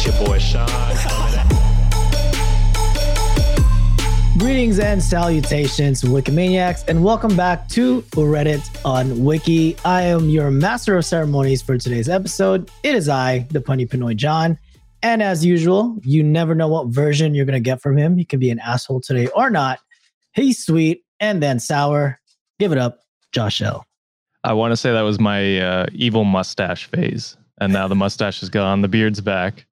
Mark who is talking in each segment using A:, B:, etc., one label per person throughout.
A: It's your boy Sean.
B: Greetings and salutations, Wikimaniacs, and welcome back to Reddit on Wiki. I am your master of ceremonies for today's episode. It is I, the Punny Pinoy John. And as usual, you never know what version you're going to get from him. He can be an asshole today or not. He's sweet and then sour. Give it up, Josh L.
C: I want to say that was my uh, evil mustache phase, and now the mustache is gone, the beard's back.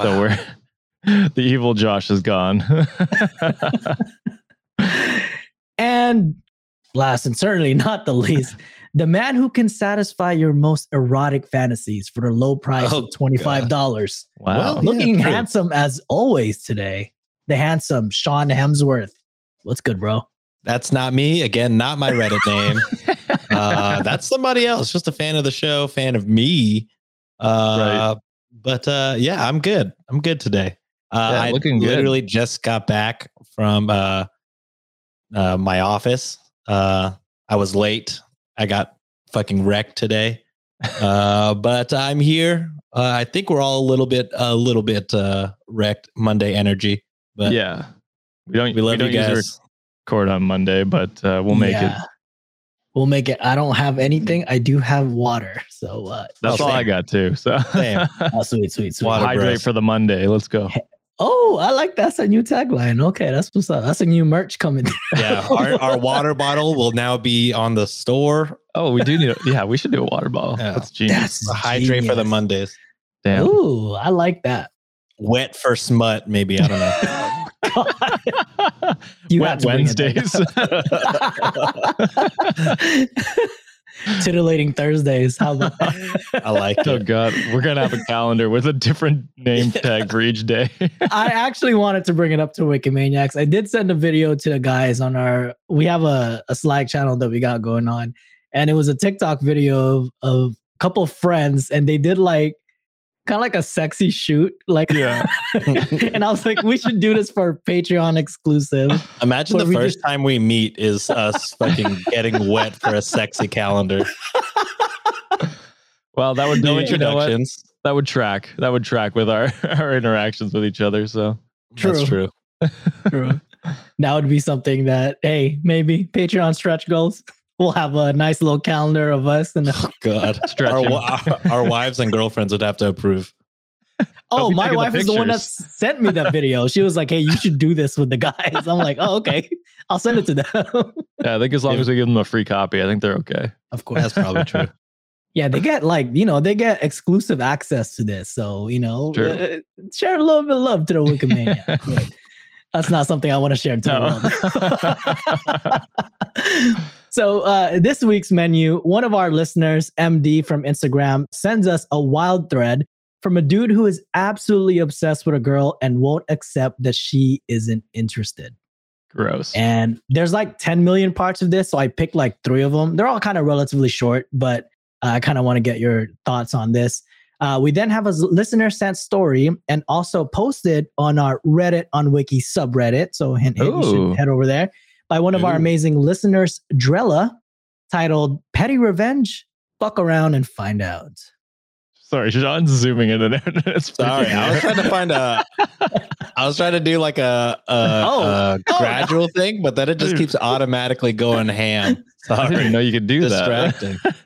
C: So we're the evil Josh is gone.
B: And last and certainly not the least, the man who can satisfy your most erotic fantasies for the low price
D: Oh,
B: of $25.
C: wow.
D: Well,
B: Looking handsome as always today. The handsome Sean Hemsworth. What's good, bro?
D: That's not me. Again, not my Reddit name. uh, that's somebody else. Just a fan of the show, fan of me. Uh, But uh, yeah, I'm good. I'm good today. Uh,
C: Yeah,
D: I
C: looking good.
D: literally just got back from uh, uh, my office. Uh, I was late. I got fucking wrecked today. Uh, but I'm here. Uh, I think we're all a little bit, a little bit uh, wrecked. Monday energy. But
C: yeah. We don't
D: we love
C: don't
D: you guys.
C: record on Monday, but uh, we'll make it.
B: Yeah. We'll make it. I don't have anything. I do have water. So uh
C: That's all I got too. So
D: Same.
B: oh, sweet, sweet, sweet.
D: Water
C: hydrate
D: bros.
C: for the Monday. Let's go.
B: Oh, I like that's a new tagline. Okay, that's what's up. That's a new merch coming.
D: yeah, our, our water bottle will now be on the store.
C: Oh, we do need. A, yeah, we should do a water bottle.
D: Yeah.
C: That's genius.
B: That's
D: Hydrate for the. Mondays.
C: Damn.
B: Ooh, I like that.
D: Wet for smut, maybe. I don't know.
B: You
C: Wet
B: have to bring it back.
C: Wednesdays.
B: Titillating Thursdays. How about that?
D: I like
C: oh
D: it.
C: God, we're gonna have a calendar with a different name tag for each day.
B: I actually wanted to bring it up to Wikimaniacs. I did send a video to the guys on our. We have a, a Slack channel that we got going on, and it was a TikTok video of, of a couple of friends, and they did like kind of like a sexy shoot, like
C: Yeah.
B: and I was like, we should do this for Patreon exclusive.
D: Imagine the first
B: just-
D: time we meet is us fucking getting wet for a sexy calendar.
C: well, that would be
D: No
C: you know
D: introductions.
C: That would track. That would track with our our interactions with each other. So
D: That's true.
B: True. that would be something that hey, maybe Patreon stretch goals. We'll have a nice little calendar of us and
D: Oh God, our, our, our wives and girlfriends would have to approve.
B: Oh, my
C: taking the
B: wife is the one that sent me that video. She was like, "Hey, you should do this with the guys." I'm like, "Oh, okay. I'll send it to them."
C: yeah, I think as long as we give them a free copy, I think they're okay.
B: of course.
D: That's probably true.
B: Yeah, they get like, you know, they get exclusive access to this. So, you know,
C: Sure.
B: uh, share a little bit of love to the Wikimania. That's not something I want to share to the world. So, uh, this week's menu, one of our listeners, MD from Instagram, sends us a wild thread from a dude who is absolutely obsessed with a girl and won't accept that she isn't interested.
C: Gross.
B: And there's like 10 million parts of this. So I picked like three of them. They're all kind of relatively short, but uh, I kind of want to get your thoughts on this. Uh, we then have a listener sent story and also posted on our Reddit on Wiki subreddit. So hint, hint, you should head over there by one of our amazing listeners, Drella, titled Petty Revenge. Fuck around and find out.
C: Sorry, Sean's zooming in there. It's
D: Sorry, I was trying to find a. I was trying to do like a, a,
B: Oh.
D: a
B: Oh.
D: gradual thing, but then it just keeps automatically going ham.
C: Sorry, I didn't know you could do that.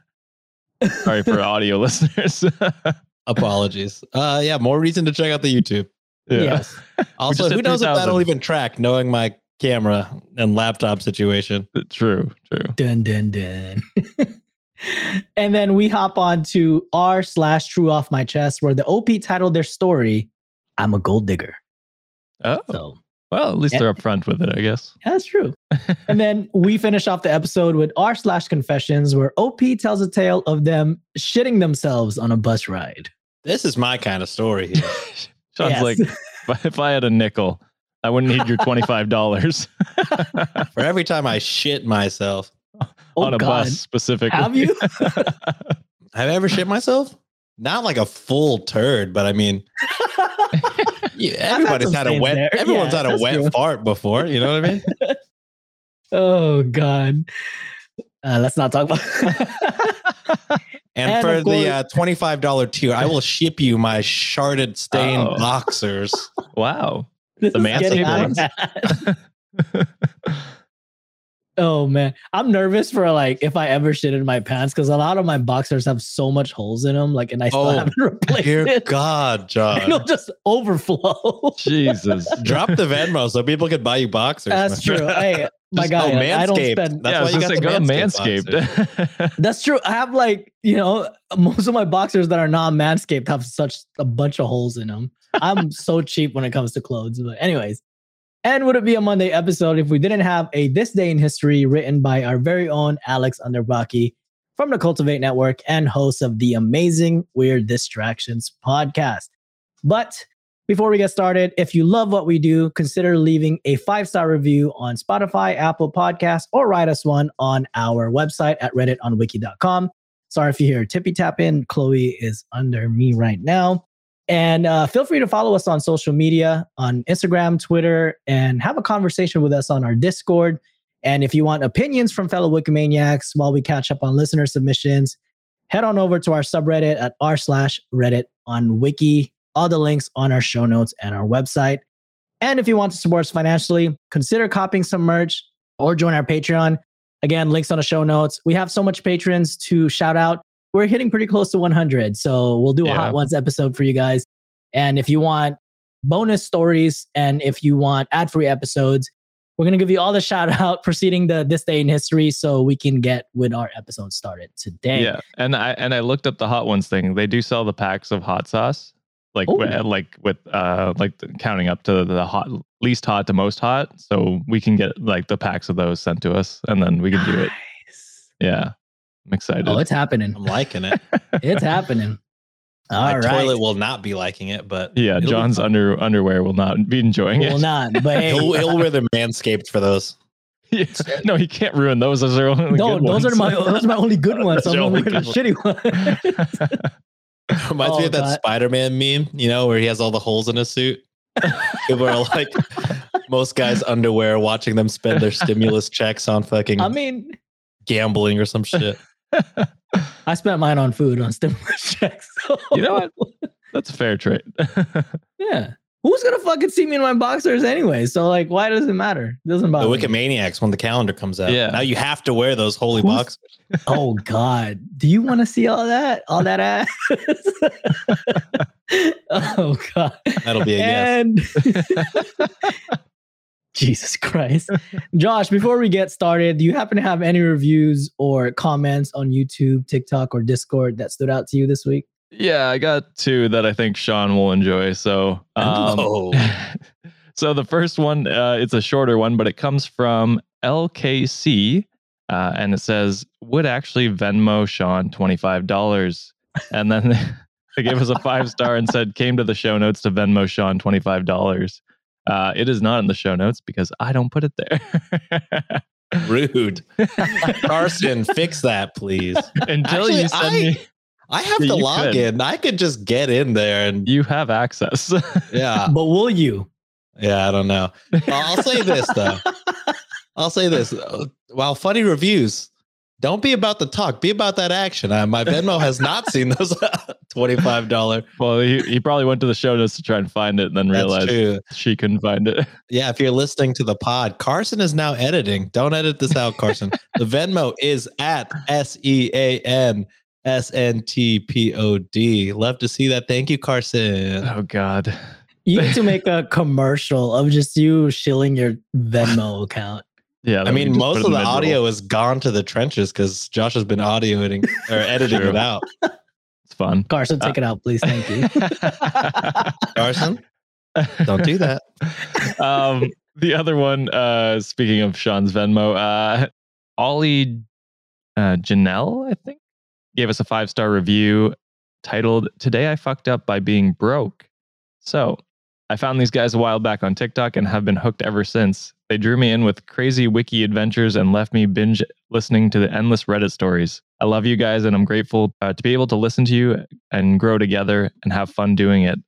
C: Sorry for audio listeners.
D: Apologies. Uh, yeah, more reason to check out the YouTube.
C: yeah.
B: Yes.
D: Also, who
C: hit
D: knows if that'll even track, knowing my camera and laptop situation.
C: True, true.
B: Dun dun dun. and then we hop on to r slash true off my chest, where the OP titled their story, I'm a gold digger.
C: Oh,
B: So
C: well, at least
B: Yeah.
C: they're upfront with it, I guess.
B: yeah, that's true. and then we finish off the episode with r slash confessions, where OP tells a tale of them shitting themselves on a bus ride.
D: This is my kind of story here.
C: Sean's
B: Yes.
C: like, if I had a nickel, I wouldn't need your $25
D: For every time I shit myself,
B: oh
C: on a
B: God.
C: bus specifically.
B: Have you?
D: have I ever shit myself? Not like a full turd, but I mean, yeah, everybody's
B: some
D: had a wet.
B: there.
D: Everyone's
B: Yeah,
D: had a wet
B: true.
D: fart before. You know what I mean?
B: oh God. Uh, let's not talk about.
D: And,
B: And
D: for
B: of
D: the uh, $25 tier, I will ship you my sharded stained
C: Oh.
D: boxers.
C: Wow.
B: This
C: The
B: is getting
C: Manscaped
B: out of. Oh man, I'm nervous for like if I ever shit in my pants because a lot of my boxers have so much holes in them, like, and I still
D: Oh,
B: haven't replaced
D: Dear
B: it.
D: God, John.
B: It'll just overflow.
C: Jesus.
D: Drop the Venmo so people can buy you boxers.
B: That's
D: man.
B: true. Hey, my
D: Just-
B: guy,
D: oh,
B: I don't spend.
D: That's
C: yeah,
D: why you
C: gonna
D: got
C: go
D: the
C: to
D: Manscaped
C: Manscaped.
B: That's true. I have like you know most of my boxers that are not manscaped have such a bunch of holes in them. I'm so cheap when it comes to clothes. But anyways, and would it be a Monday episode if we didn't have a This Day in History written by our very own Alex Underbrocky from the Cultiv8 Network and host of the amazing Weird Distractions podcast. But before we get started, if you love what we do, consider leaving a five star review on Spotify, Apple Podcasts, or write us one on our website at redditonwiki.com. Sorry if you hear tippy tap in. Chloe is under me right now. And uh, feel free to follow us on social media on Instagram, Twitter, and have a conversation with us on our Discord. And if you want opinions from fellow Wikimaniacs while we catch up on listener submissions, head on over to our subreddit at r slash Reddit on Wiki. All the links on our show notes and our website. And if you want to support us financially, consider copying some merch or join our Patreon. Again, links on the show notes. We have so much patrons to shout out. We're hitting pretty close to 100. So we'll do a
C: Yeah.
B: Hot Ones episode for you guys. And if you want bonus stories and if you want ad free episodes, we're going to give you all the shout out preceding the this day in history so we can get with our episode started today.
C: Yeah, and I and I looked up the hot ones thing. They do sell the packs of hot sauce, like
B: Oh.
C: like with uh like the- counting up to the hot least hot to most hot. So we can get like the packs of those sent to us, and then we can do it. Yeah, I'm excited.
B: Oh, it's happening.
D: I'm liking it.
B: It's happening. All
D: My
B: right.
D: toilet will not be liking it, but
C: yeah, John's under underwear will not be enjoying
B: Will
C: it.
B: not, but hey,
D: He'll, he'll wear the manscaped for those.
C: Yeah. No, he can't ruin those. Those are only
B: no,
C: good
B: those are my those are my only good ones.
D: Those
B: I'm
D: are
B: gonna
D: only
B: wear the
D: good
B: shitty one.
D: Reminds me
B: Oh,
D: of that
B: God.
D: Spider-Man meme, you know, where he has all the holes in his suit. People are like most guys' underwear, watching them spend their stimulus checks on fucking
B: I mean,
D: gambling or some shit.
B: I spent mine on food on stimulus checks. so-
C: You know what? That's a fair trade.
B: Yeah. Who's gonna fucking see me in my boxers anyway? So like, why does it matter? It doesn't
D: The
B: bother. me.
D: Wikimaniacs when the calendar comes out.
C: Yeah.
D: Now you have to wear those holy
B: Who's-
D: boxers.
B: Oh God, do you want to see all that? All that ass? oh God.
D: That'll be a yes.
B: And Jesus Christ. Josh, before we get started, do you happen to have any reviews or comments on YouTube, TikTok, or Discord that stood out to you this week?
C: yeah, I got two that I think Sean will enjoy. So, um,
D: Oh.
C: so the first one, uh, it's a shorter one, but it comes from LKC, uh, and it says, "Would actually Venmo Sean twenty five dollars," and then they gave us a five star and said, "Came to the show notes to Venmo Sean twenty five dollars." Uh, it is not in the show notes because I don't put it there.
D: Rude. Carson, fix that, please.
C: Until
D: Actually,
C: you send
D: I-
C: me,
D: I have
C: Yeah,
D: to
C: you
D: log
C: could.
D: in. I could just get in there and
C: you have access.
D: yeah.
B: But will you?
D: Yeah, I don't know. I'll say this though. I'll say this. While funny reviews, don't be about the talk. Be about that action. Uh, my Venmo has not seen those twenty-five dollar.
C: well, he, he probably went to the show notes to try and find it, and then realized she couldn't find it.
D: Yeah, if you're listening to the pod, Carson is now editing. Don't edit this out, Carson. the Venmo is at S E A N S N T P O D. Love to see that. Thank you, Carson.
C: Oh God.
B: You need to make a commercial of just you shilling your Venmo account.
C: Yeah.
D: I mean, most of the
C: mid-roll.
D: audio is gone to the trenches because Josh has been audioing or editing it out.
C: It's fun.
B: Carson, take it out, please. Thank you.
D: Carson, don't do that.
C: um, the other one, uh, speaking of Sean's Venmo, uh, Ollie uh, Janelle, I think, gave us a five star review titled "Today I fucked up by being broke." So I found these guys a while back on TikTok and have been hooked ever since. They drew me in with crazy wiki adventures and left me binge listening to the endless Reddit stories. I love you guys and I'm grateful uh, to be able to listen to you and grow together and have fun doing it.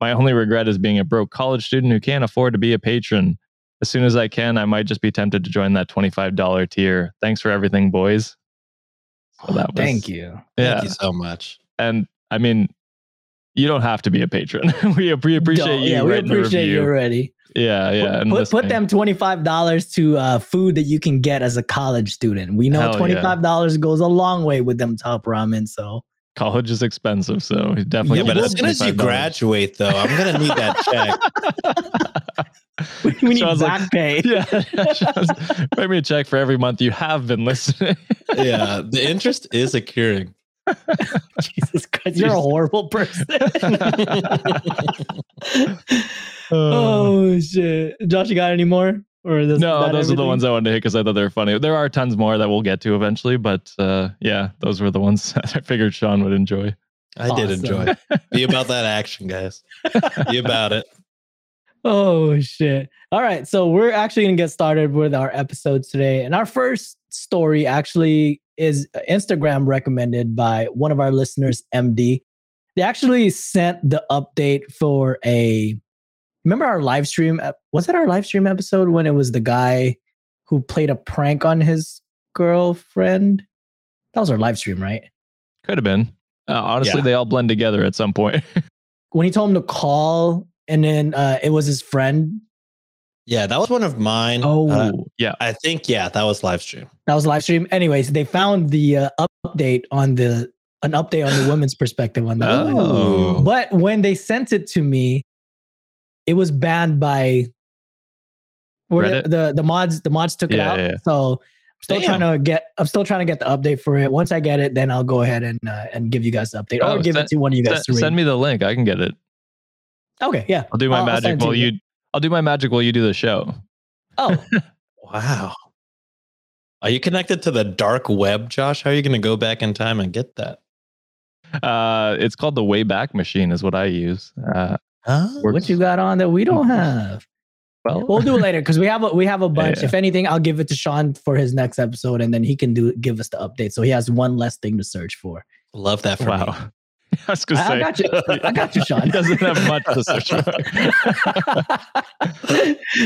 C: My only regret is being a broke college student who can't afford to be a patron. As soon as I can, I might just be tempted to join that $25 tier. Thanks for everything, boys. So that was,
B: Thank you.
C: Yeah,
D: Thank you so much.
C: and I mean, you don't have to be a patron. we, we appreciate
B: Don't-
C: you.
B: Yeah, we appreciate you already.
C: Yeah, yeah. and
B: put, put them twenty five dollars to uh, food that you can get as a college student. We know
C: Hell
B: twenty five dollars goes a long way with them top ramen. So
C: College is expensive, so definitely.
D: Yeah, but
C: give
D: as soon as you graduate, though, I'm gonna need that check.
B: we, we need
C: Sean's like,
B: back pay.
C: yeah, write me a check for every month you have been listening.
D: yeah, the interest is accruing.
B: Jesus Christ, you're a horrible person.
C: Uh,
B: oh shit, Josh, you got any more? Or this,
C: no,
B: that
C: those are the ones I wanted to hit because I thought they were funny. There are tons more that we'll get to eventually, but uh, yeah, those were the ones I figured Sean would enjoy.
D: I did enjoy. Be about that action, guys. Be about it.
B: Oh shit. All right. So we're actually gonna get started with our episodes today. And our first story actually is Instagram recommended by one of our listeners, MD. They actually sent the update for a remember our live stream was it our live stream episode when it was the guy who played a prank on his girlfriend? That was our live stream, right?
C: Could have been. Uh, honestly,
D: Yeah.
C: they all blend together at some point.
B: When he told him to call and then uh, it was his friend.
D: Yeah, that was one of mine.
C: oh,
D: Uh,
C: yeah.
D: I think yeah, that was live stream.
B: That was live stream. Anyways, they found the uh, update on the an update on the women's perspective on that.
C: Oh.
B: But when they sent it to me, it was banned by where
C: Reddit?
B: the, the the mods the mods took it out.
C: yeah, yeah.
B: So I'm still
D: Damn.
B: trying to get I'm still trying to get the update for it. Once I get it, then I'll go ahead and uh, and give you guys the update or
C: Oh,
B: give
C: send-
B: it to one of you guys
C: Send,
B: to read.
C: send me the link. I can get it.
B: okay, yeah.
C: I'll do my
B: I'll- I'll
C: magic
B: send
C: while
B: you.
C: you. I'll do my magic while you do the show.
B: Oh,
D: Wow. Are you connected to the dark web, Josh? How are you going to go back in time and get that?
C: Uh, it's called the Wayback Machine, is what I use. Uh,
D: Huh?
B: what you got on that we don't have?
C: well,
B: We'll do it later because we have a, we have a bunch.
C: Yeah.
B: If anything, I'll give it to Sean for his next episode, and then he can do give us the update. So he has one less thing to search for.
D: Love that for
C: wow.
D: me.
C: I was gonna
B: I, I got you. I got you, Sean.
C: Doesn't have much to search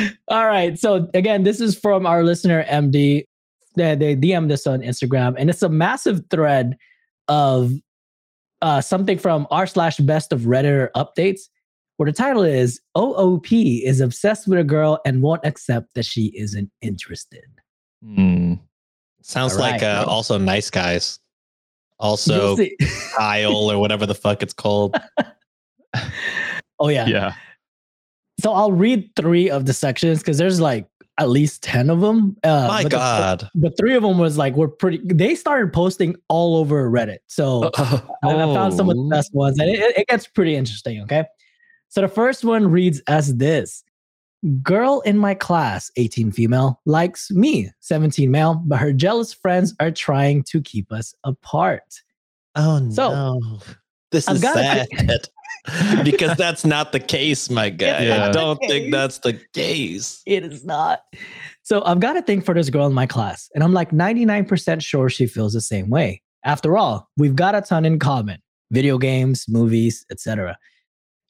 C: for.
B: All right. So again, this is from our listener MD. They, they DM this on Instagram, and it's a massive thread of uh, something from r slash best of Redditor updates, where the title is OOP is obsessed with a girl and won't accept that she isn't interested.
C: Hmm.
D: Sounds
B: All
D: like uh, also nice guys.
B: You'll
D: Also. Kyle or whatever the fuck it's called.
B: oh yeah.
C: Yeah.
B: So I'll read three of the sections because there's like at least ten of them. Uh,
D: My
B: but the-
D: God.
B: but three of them was like we're pretty. They started posting all over Reddit. So
D: Uh,
B: I, I found some of the
C: Oh.
B: best ones, and it, it gets pretty interesting. Okay, so the first one reads as this: Girl in my class, 18 female, likes me, 17 male, but her jealous friends are trying to keep us apart.
D: oh
B: So,
D: no. This
B: I've
D: is sad. because that's not the case, my guy.
C: Yeah.
D: I don't think that's the case.
B: It is not. So I've got a thing for this girl in my class, and I'm like 99% sure she feels the same way. After all, we've got a ton in common video games, movies, etc.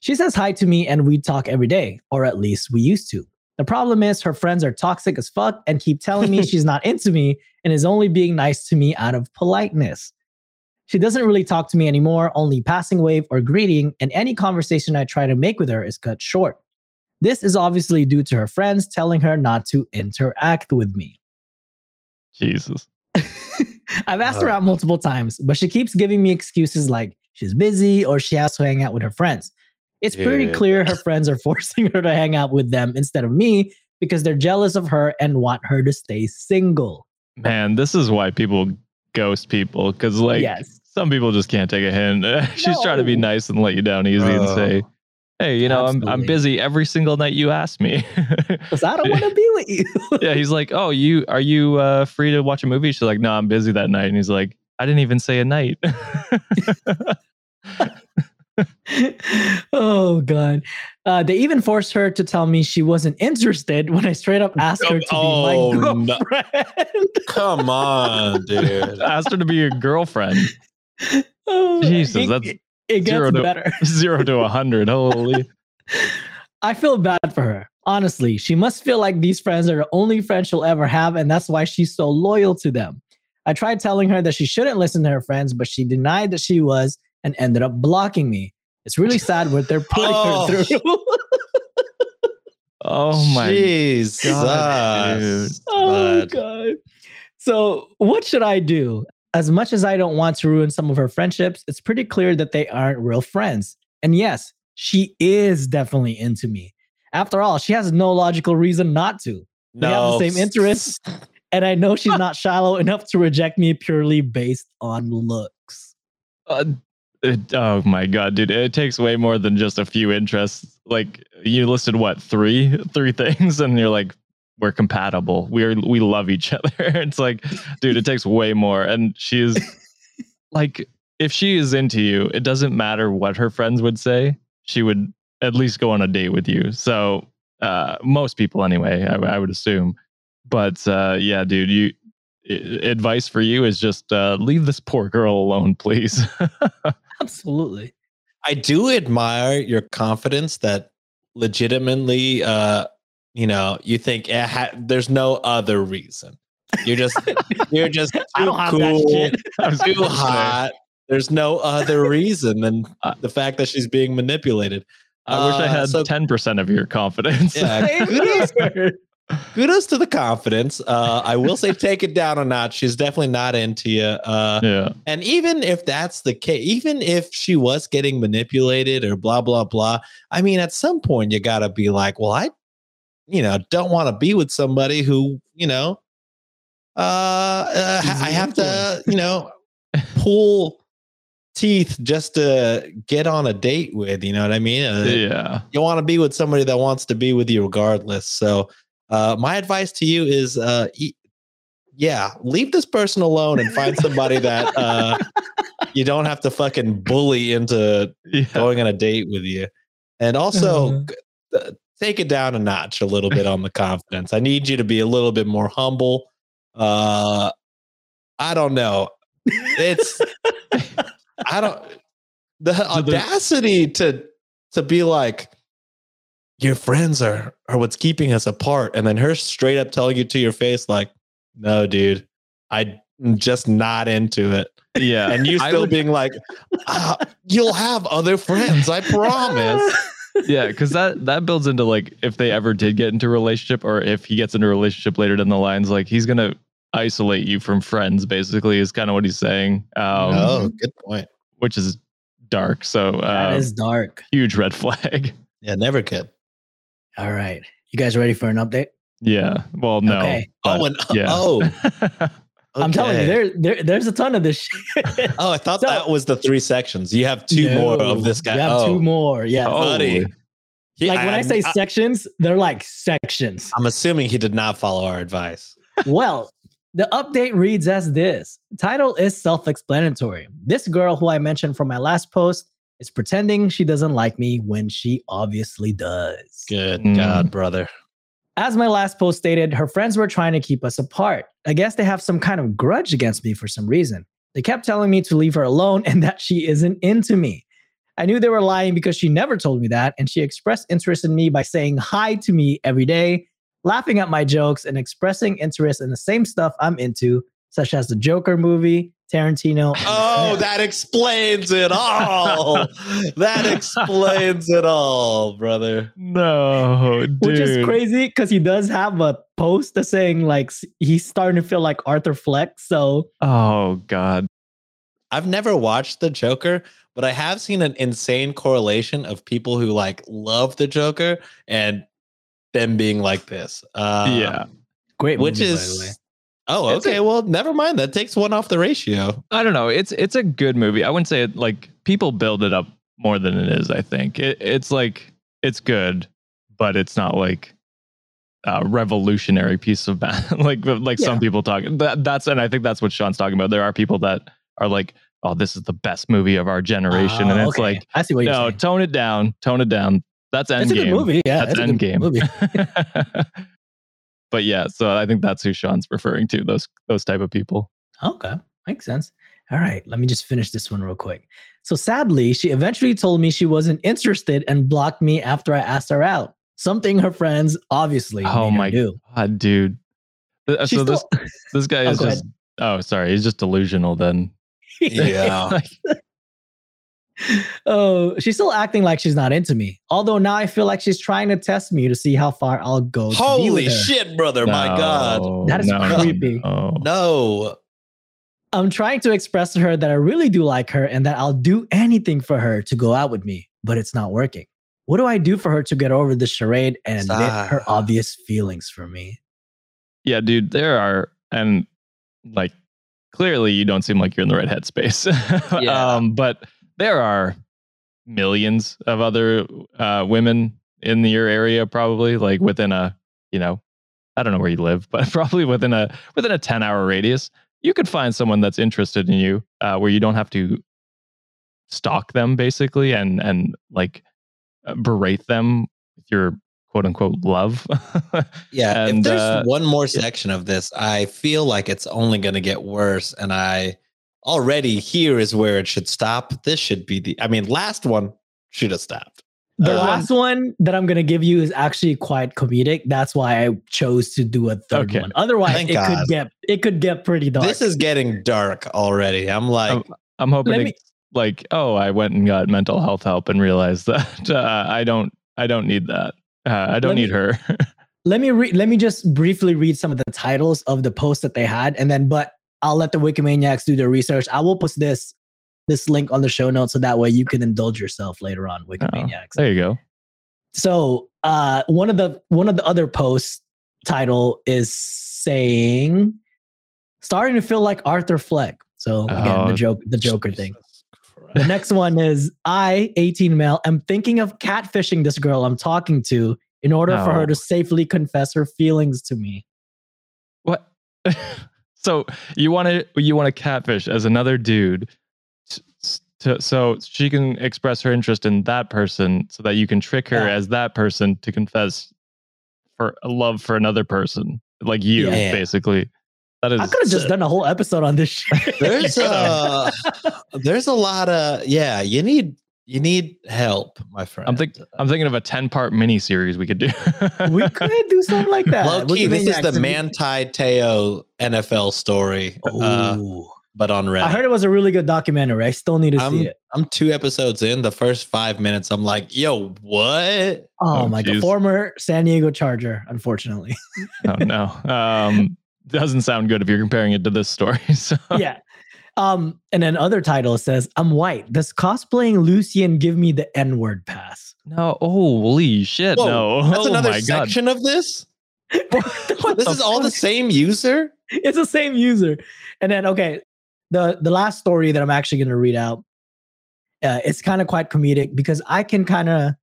B: She says hi to me, and we talk every day, or at least we used to. The problem is her friends are toxic as fuck and keep telling me she's not into me and is only being nice to me out of politeness. She doesn't really talk to me anymore, only passing wave or greeting, and any conversation I try to make with her is cut short. This is obviously due to her friends telling her not to interact with me.
C: Jesus.
B: I've asked her out multiple times, but she keeps giving me excuses like she's busy or she has to hang out with her friends. It's pretty clear her friends are forcing her to hang out with them instead of me because they're jealous of her and want her to stay single.
C: Man, this is why people ghost people because, like,
B: yes.
C: some people just can't take a hint. She's trying to be nice and let you down easy and
D: Oh.
C: say, "Hey, you know, I'm I'm busy every single night you ask me."
B: Because I don't want to be with you.
C: yeah, he's like, "Oh, you are you uh, free to watch a movie?" She's like, "No, I'm busy that night." And he's like, "I didn't even say a night."
B: oh god. Uh, they even forced her to tell me she wasn't interested when I straight up asked her to
D: Oh,
B: be my
D: no.
B: girlfriend.
D: Come on, dude.
C: Asked her to be your girlfriend.
B: Oh,
C: Jesus,
B: it-
C: that's
B: it, it
C: zero
B: gets
C: to-
B: better.
C: Zero to a hundred. Holy.
B: I feel bad for her. Honestly, she must feel like these friends are the only friends she'll ever have, and that's why she's so loyal to them. I tried telling her that she shouldn't listen to her friends, but she denied that she was and ended up blocking me. It's really sad what they're putting
D: Oh.
B: her through.
C: Oh my
D: Jesus.
C: God, dude.
B: oh
D: Bud.
B: god. So, what should I do? As much as I don't want to ruin some of her friendships, it's pretty clear that they aren't real friends. And yes, she is definitely into me. After all, she has no logical reason not to. We have the same interests. And I know she's not shallow enough to reject me purely based on looks.
C: Uh, it- oh my god, dude! It takes way more than just a few interests. Like you listed, what three, three things, and you're like, we're compatible. We're we love each other. it's like, dude, it takes way more. And she is like, if she is into you, it doesn't matter what her friends would say. She would at least go on a date with you. So uh, most people, anyway, I, I would assume. But uh, yeah, dude, you. i- Advice for you is just uh, leave this poor girl alone, please.
B: Absolutely.
D: I do admire your confidence that legitimately, uh, you know, you think eh, ha- there's no other reason. You're just, you're just too
B: I don't have that
D: cool. Too hot. There's no other reason than
C: Uh,
D: the fact that she's being manipulated.
C: I wish I
D: Uh,
C: had
D: so-
C: ten percent of your confidence.
D: Yeah, kudos, to the confidence. Uh, I will say, take it down a notch. She's definitely not into you. Uh,
C: yeah.
D: And even if that's the case, even if she was getting manipulated or blah, blah, blah, I mean, at some point you got to be like, well, I, you know, don't want to be with somebody who, you know, uh, uh I have to, you know, pull teeth just to get on a date with, you know what I mean? Uh,
C: Yeah.
D: you want to be with somebody that wants to be with you regardless. So, uh, my advice to you is, uh, e- yeah, leave this person alone and find somebody that uh, you don't have to fucking bully into
C: Yeah.
D: going on a date with you. And also,
B: Uh-huh.
D: uh, take it down a notch a little bit on the confidence. I need you to be a little bit more humble. Uh, I don't know. It's I don't the- audacity to to be like your friends are are what's keeping us apart and then her straight up telling you to your face like no dude i'm just not into it
C: Yeah.
D: and you
C: I
D: still
C: would-
D: being like "Ah, you'll have other friends i promise
C: yeah, because that that builds into like if they ever did get into a relationship, or if he gets into a relationship later down the lines, like he's gonna isolate you from friends. Basically, is kind of what he's saying. Um,
D: oh good point
C: which is dark. So
B: That
C: uh,
B: is dark.
C: huge red flag.
D: yeah never good
B: All right. You guys ready for an update?
C: Yeah. Well, no.
B: Okay.
C: but
D: oh and
C: yeah.
D: oh
B: I'm telling you, there, there, there's a ton of this shit.
D: oh i thought
B: So-
D: that was the three sections you have two more of this guy
B: You have
D: oh
B: two more. Yeah.
C: Oh.
D: buddy He-
B: like when I, say
D: I-
B: sections, they're like sections.
D: I'm assuming he did not follow our advice.
B: well, the update reads as this title is self explanatory. This girl who I mentioned from my last post is pretending she doesn't like me when she obviously does.
D: Good
C: Mm.
D: God, brother.
B: As my last post stated, her friends were trying to keep us apart. I guess they have some kind of grudge against me for some reason. They kept telling me to leave her alone and that she isn't into me. I knew they were lying because she never told me that, and she expressed interest in me by saying hi to me every day, laughing at my jokes, and expressing interest in the same stuff I'm into, such as the Joker movie, Tarantino.
D: Oh, that explains it all. that explains it all, brother.
C: no, dude.
B: Which is crazy because he does have a post saying like he's starting to feel like Arthur Fleck. So
C: Oh God.
D: I've never watched The Joker, but I have seen an insane correlation of people who like love The Joker and them being like this. Uh,
C: yeah.
B: great,
D: Which
B: movie, by the way.
D: is. Oh,
C: It's a-
D: okay. well, never mind. That takes one off the ratio.
C: I don't know. It's it's a good movie. I wouldn't say it like people build it up more than it is. I think it, it's like it's good, but it's not like a revolutionary piece of bad. like like
B: Yeah.
C: some people talk. That that's and I think that's what Sean's talking about. There are people that are like, oh, this is the best movie of our generation, and
B: Oh,
C: it's
B: okay.
C: like,
B: I see what you're
C: no,
B: saying.
C: tone it down, tone it down. That's
B: It's a good movie. Yeah,
C: That's
B: good
C: Endgame.
B: movie.
C: but yeah, so I think that's who Sean's referring to. Those those type of people.
B: Okay, makes sense. All right, let me just finish this one real quick. So sadly, she eventually told me she wasn't interested and blocked me after I asked her out. Something her friends obviously
C: Oh
B: made her
C: my
B: do.
C: God, dude.
B: She's
C: So this
B: still-
C: this guy
B: Oh,
C: is
B: go
C: just Oh, sorry. He's just delusional then.
D: Yeah.
C: Like,
B: oh, she's still acting like she's not into me. Although now I feel like she's trying to test me to see how far I'll go.
D: Holy shit, brother. My God.
B: That is
C: no,
B: creepy.
C: no.
D: No.
B: I'm trying to express to her that I really do like her and that I'll do anything for her to go out with me, but it's not working. What do I do for her to get over the charade and admit her obvious feelings for me?
C: Yeah, dude, there are and like clearly you don't seem like you're in the right headspace.
D: Yeah.
C: um, but there are millions of other uh, women in your area, probably like within a, you know, I don't know where you live, but probably within a within a 10 hour radius. You could find someone that's interested in you, uh, where you don't have to stalk them basically and and like uh, berate them with your quote unquote love.
D: Yeah.
C: And,
D: if there's
C: uh,
D: one more
C: yeah.
D: section of this, I feel like it's only going to get worse. And I already here is where it should stop. This should be the, I mean, last one should have stopped.
B: The
D: Uh,
B: last one that I'm going to give you is actually quite comedic. That's why I chose to do a third
C: Okay.
B: one. Otherwise,
D: Thank
B: it
D: God.
B: could get it could get pretty dark.
D: This is getting dark already. I'm like,
C: I'm, I'm hoping
B: Let
C: it's
B: me-
C: like, oh, I went and got mental health help and realized that uh, I don't, I don't need that. Uh, I don't
B: Let me-
C: need her.
B: let me read let me just briefly read some of the titles of the posts that they had and then but i'll let the wikimaniacs do their research i will post this this link on the show notes so that way you can indulge yourself later on wikimaniacs
C: there you go.
B: so uh one of the one of the other posts title is saying starting to feel like arthur fleck so again the
C: Oh,
B: joke the joker thing
D: Jesus
B: the next one is I, 18 male, am thinking of catfishing this girl I'm talking to in order for her to safely confess her feelings to me.
C: What? so you want to, you want to catfish as another dude, to, so she can express her interest in that person, so that you can trick her
B: Yeah.
C: as that person to confess for a love for another person, like you,
D: Yeah.
C: basically. That is.
B: I could have just done a whole episode on this shit.
D: there's a there's a lot of yeah you need you need help my friend
C: I'm think- I'm thinking of a 10 part mini series we could do.
B: we could do something like that.
D: low key this is the
B: and-
D: Manti Te'o nfl story uh, but on reddit
B: I heard it was a really good documentary. I still need to
D: I'm,
B: see it.
D: I'm two episodes in the first five minutes i'm like yo what
B: Oh,
C: Oh,
B: my god. Former San Diego Charger, unfortunately.
C: oh no. Um, doesn't sound good if you're comparing it to this story. So
B: yeah. Um, and then other title says, I'm white. Does cosplaying Lucian give me the N-word pass?
C: no, holy shit,
D: Whoa,
C: no.
D: that's
C: oh
D: another
C: my
D: section of this
B: What
D: this
B: the
D: is all the same user
B: it's the same user. And then okay, the the last story that I'm actually going to read out, uh, it's kind of quite comedic because I can kind of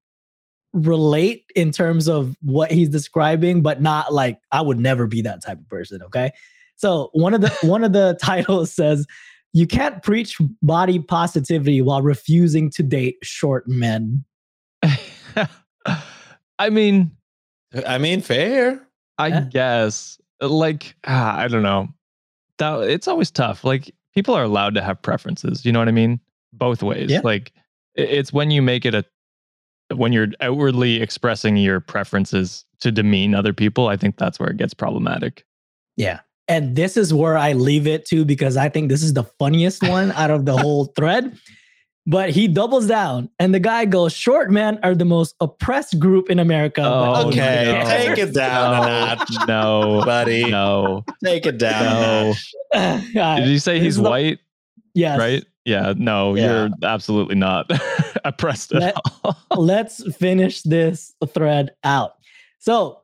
B: relate in terms of what he's describing, but not like I would never be that type of person. Okay, so one of the one of the titles says. You can't preach body positivity while refusing to date short men.
C: I mean,
D: i mean fair
C: I
B: Yeah.
C: guess like ah, I don't know. That it's always tough. Like people are allowed to have preferences. You know what I mean? Both ways.
B: Yeah.
C: Like it's when you make it a when you're outwardly expressing your preferences to demean other people. I think that's where it gets problematic.
B: Yeah. And this is where I leave it to because I think this is the funniest one out of the whole thread. But he doubles down and the guy goes, Short men are the most oppressed group in America.
C: Oh,
D: okay
C: no.
D: take it down a
C: No,
D: notch
C: no,
D: buddy
C: no.
D: take it down
C: No. Did you say he's
B: the-
C: white?
B: yes.
C: Right? Yeah. No,
D: Yeah.
C: you're absolutely not oppressed at
B: Let-
C: all.
B: Let's finish this thread out. So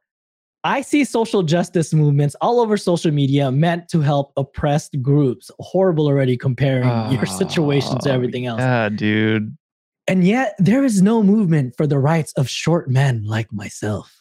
B: I see social justice movements all over social media meant to help oppressed groups. Horrible already comparing your situation to
C: Oh,
B: everything else.
C: Yeah, dude.
B: And yet there is no movement for the rights of short men like myself.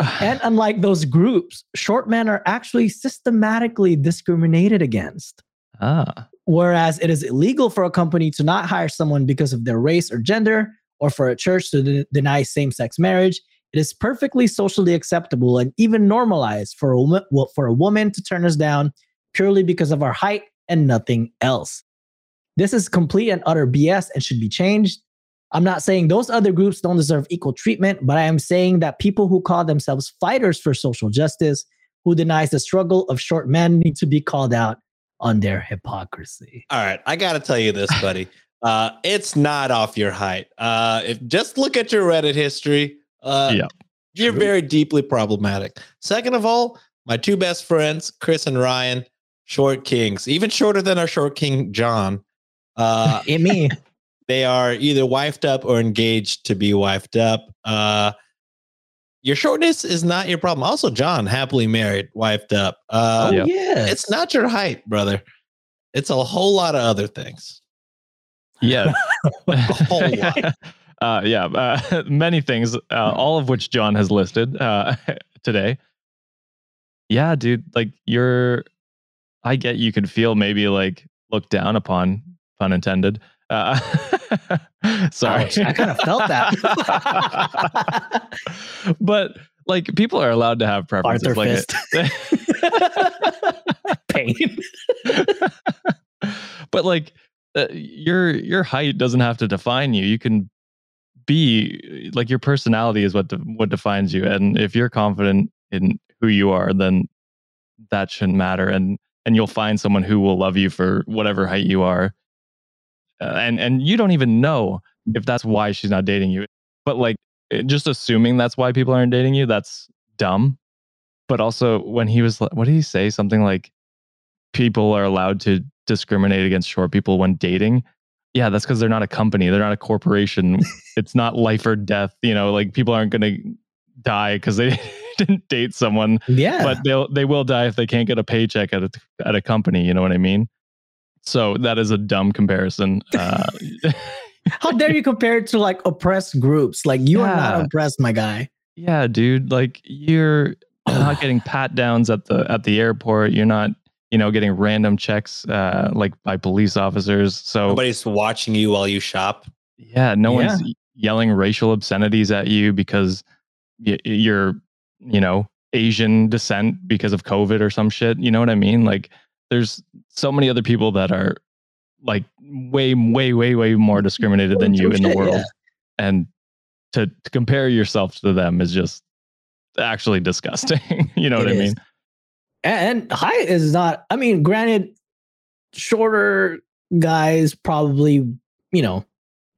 B: And unlike those groups, short men are actually systematically discriminated against.
C: ah.
B: Whereas it is illegal for a company to not hire someone because of their race or gender, or for a church to de- deny same sex marriage, it is perfectly socially acceptable and even normalized for a, woman, for a woman to turn us down purely because of our height and nothing else. This is complete and utter BS and should be changed. I'm not saying those other groups don't deserve equal treatment, but I am saying that people who call themselves fighters for social justice, who denies the struggle of short men, need to be called out on their hypocrisy.
D: All right, I got to tell you this, buddy. Uh, it's not off your height. Uh, if just look at your Reddit history, uh,
C: Yeah,
D: you're
B: true.
D: very deeply problematic. Second of all, my two best friends, Chris and Ryan, short kings, even shorter than our short king John. Uh,
B: It me.
D: they are either wifed up or engaged to be wifed up. Uh, your shortness is not your problem. Also, John, happily married, wifed up. Uh,
B: oh
C: yeah.
B: yeah.
D: It's not your height, brother. It's a whole lot of other things.
C: yeah,
D: A whole lot.
C: Uh, yeah, uh, many things, uh, all of which John has listed uh, today. Yeah, dude, like you're. I get you could feel maybe like looked down upon, pun intended. Uh, sorry,
B: Ouch, I kind of felt that.
C: but like people are allowed to have preferences.
B: Arthur
C: like
B: Fist. Pain.
C: but like uh, your your height doesn't have to define you. You can be like your personality is what de- what defines you, and if you're confident in who you are, then that shouldn't matter, and and you'll find someone who will love you for whatever height you are, uh, and and you don't even know if that's why she's not dating you. But like eh, just assuming that's why people aren't dating you, that's dumb. But also when he was, what did he say? Something like people are allowed to discriminate against short people when dating. Yeah, that's because they're not a company. They're not a corporation. it's not life or death. You know, like people aren't going to die because they didn't date someone,
B: Yeah.
C: but they'll they will die if they can't get a paycheck at a at a company. You know what I mean? So that is a dumb comparison. Uh,
B: How dare you compare it to like oppressed groups? Like you are not oppressed, my guy.
C: yeah, dude. Like you're not getting pat downs at the at the airport. You're not, you know, getting random checks uh, like by police officers. So
D: Nobody's watching you while you shop.
C: Yeah, no
B: Yeah.
C: one's yelling racial obscenities at you because y- you're, you know, Asian descent because of COVID or some shit. You know what I mean? Like, there's so many other people that are like way, way, way, way more discriminated than you in the world,
B: yeah.
C: and to, to compare yourself to them is just actually disgusting. you know what
B: It
C: I mean?
B: And height is not, I mean, granted, shorter guys probably, you know,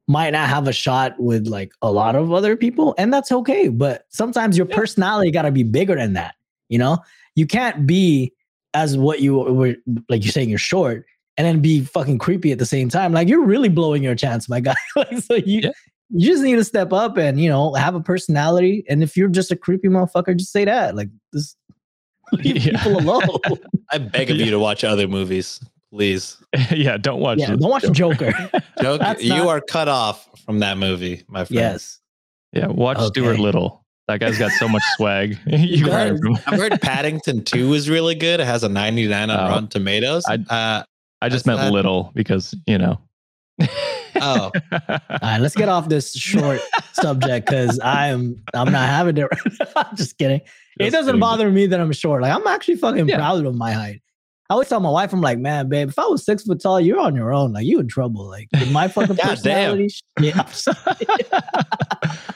B: might not have a shot with like a lot of other people, and that's okay. But sometimes your
C: Yeah.
B: personality got to be bigger than that. You know, you can't be as what you were, like you're saying, you're short, and then be fucking creepy at the same time. Like you're really blowing your chance, my guy. like, so you.
C: Yeah.
B: You just need to step up and you know have a personality. And if you're just a creepy motherfucker, just say that. Like this, leave
C: Yeah.
B: people alone.
D: I beg of you to watch other movies, please.
C: yeah, don't watch.
B: yeah, don't watch
C: Joker.
B: Joker.
D: Joke,
B: That's
D: you
B: not-
D: are cut off from that movie, my friend.
B: yes.
C: Yeah, watch Stuart Little. That guy's got so much swag. you
B: does.
C: learn from.
D: I've heard Paddington 2 is really good. It has a 99 on
C: Oh.
D: Rotten Tomatoes.
C: I-
D: uh,
C: I just meant
D: not-
C: little because you know.
D: Oh.
B: All right, let's get off this short subject because I'm I'm not having it. I'm just kidding. It doesn't
C: kidding.
B: bother me that I'm short. Like I'm actually fucking
C: Yeah.
B: proud of my height. I always tell my wife, I'm like, man, babe, if I was six foot tall, you're on your own. Like you in trouble. Like my fucking
D: God damn.
B: personality. Yeah, I'm sorry.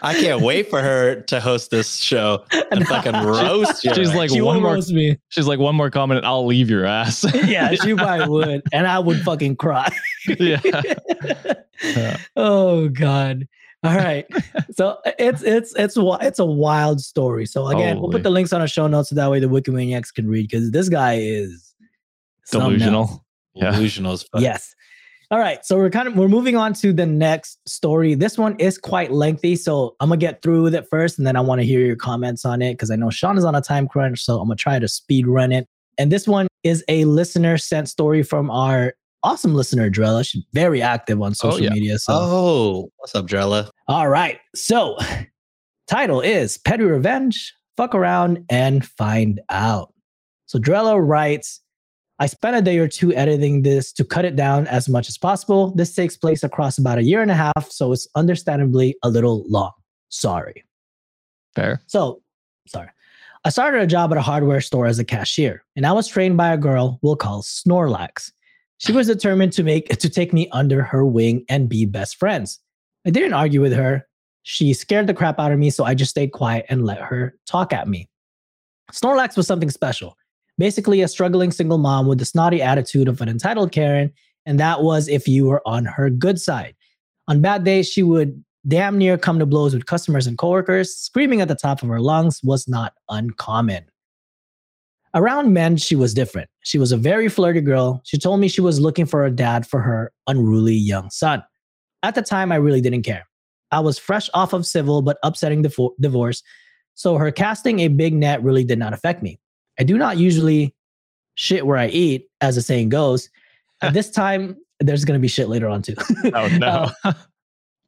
D: I can't wait for her to host this show and fucking roast you.
C: She's like
B: she
C: one more.
B: roast me.
C: She's like one more comment, and I'll leave your ass.
B: Yeah, she probably would, and I would fucking cry.
C: yeah. Yeah.
B: oh god all right so it's it's it's wi- it's a wild story so again we'll put the links on our show notes so that way the wikimaniacs can read because this guy is.
C: Delusional. Yeah.
D: delusional as fuck.
B: yes all right so we're kind of we're moving on to the next story this one is quite lengthy so i'm gonna get through with it first and then i want to hear your comments on it because i know sean is on a time crunch so i'm gonna try to speed run it and this one is a listener sent story from our awesome listener drella she's very active on oh, social
C: yeah.
B: media so
D: Oh, what's up, Drella?
B: All right. So, title is Petty Revenge, Fuck Around and Find Out. So, Drella writes, I spent a day or two editing this to cut it down as much as possible. This takes place across about a year and a half, so it's understandably a little long. Sorry.
C: Fair.
B: So, sorry. I started a job at a hardware store as a cashier, and I was trained by a girl we'll call Snorlax. She was determined to make to take me under her wing and be best friends. I didn't argue with her. She scared the crap out of me, so I just stayed quiet and let her talk at me. Snorlax was something special. Basically, a struggling single mom with the snotty attitude of an entitled Karen, and that was if you were on her good side. On bad days, she would damn near come to blows with customers and coworkers. Screaming at the top of her lungs was not uncommon. Around men, she was different. She was a very flirty girl. She told me she was looking for a dad for her unruly young son. At the time, I really didn't care. I was fresh off of civil but upsetting defo- divorce, so her casting a big net really did not affect me. I do not usually shit where I eat, as the saying goes. At this time, there's going to be shit later on too.
C: Oh no.
B: Uh,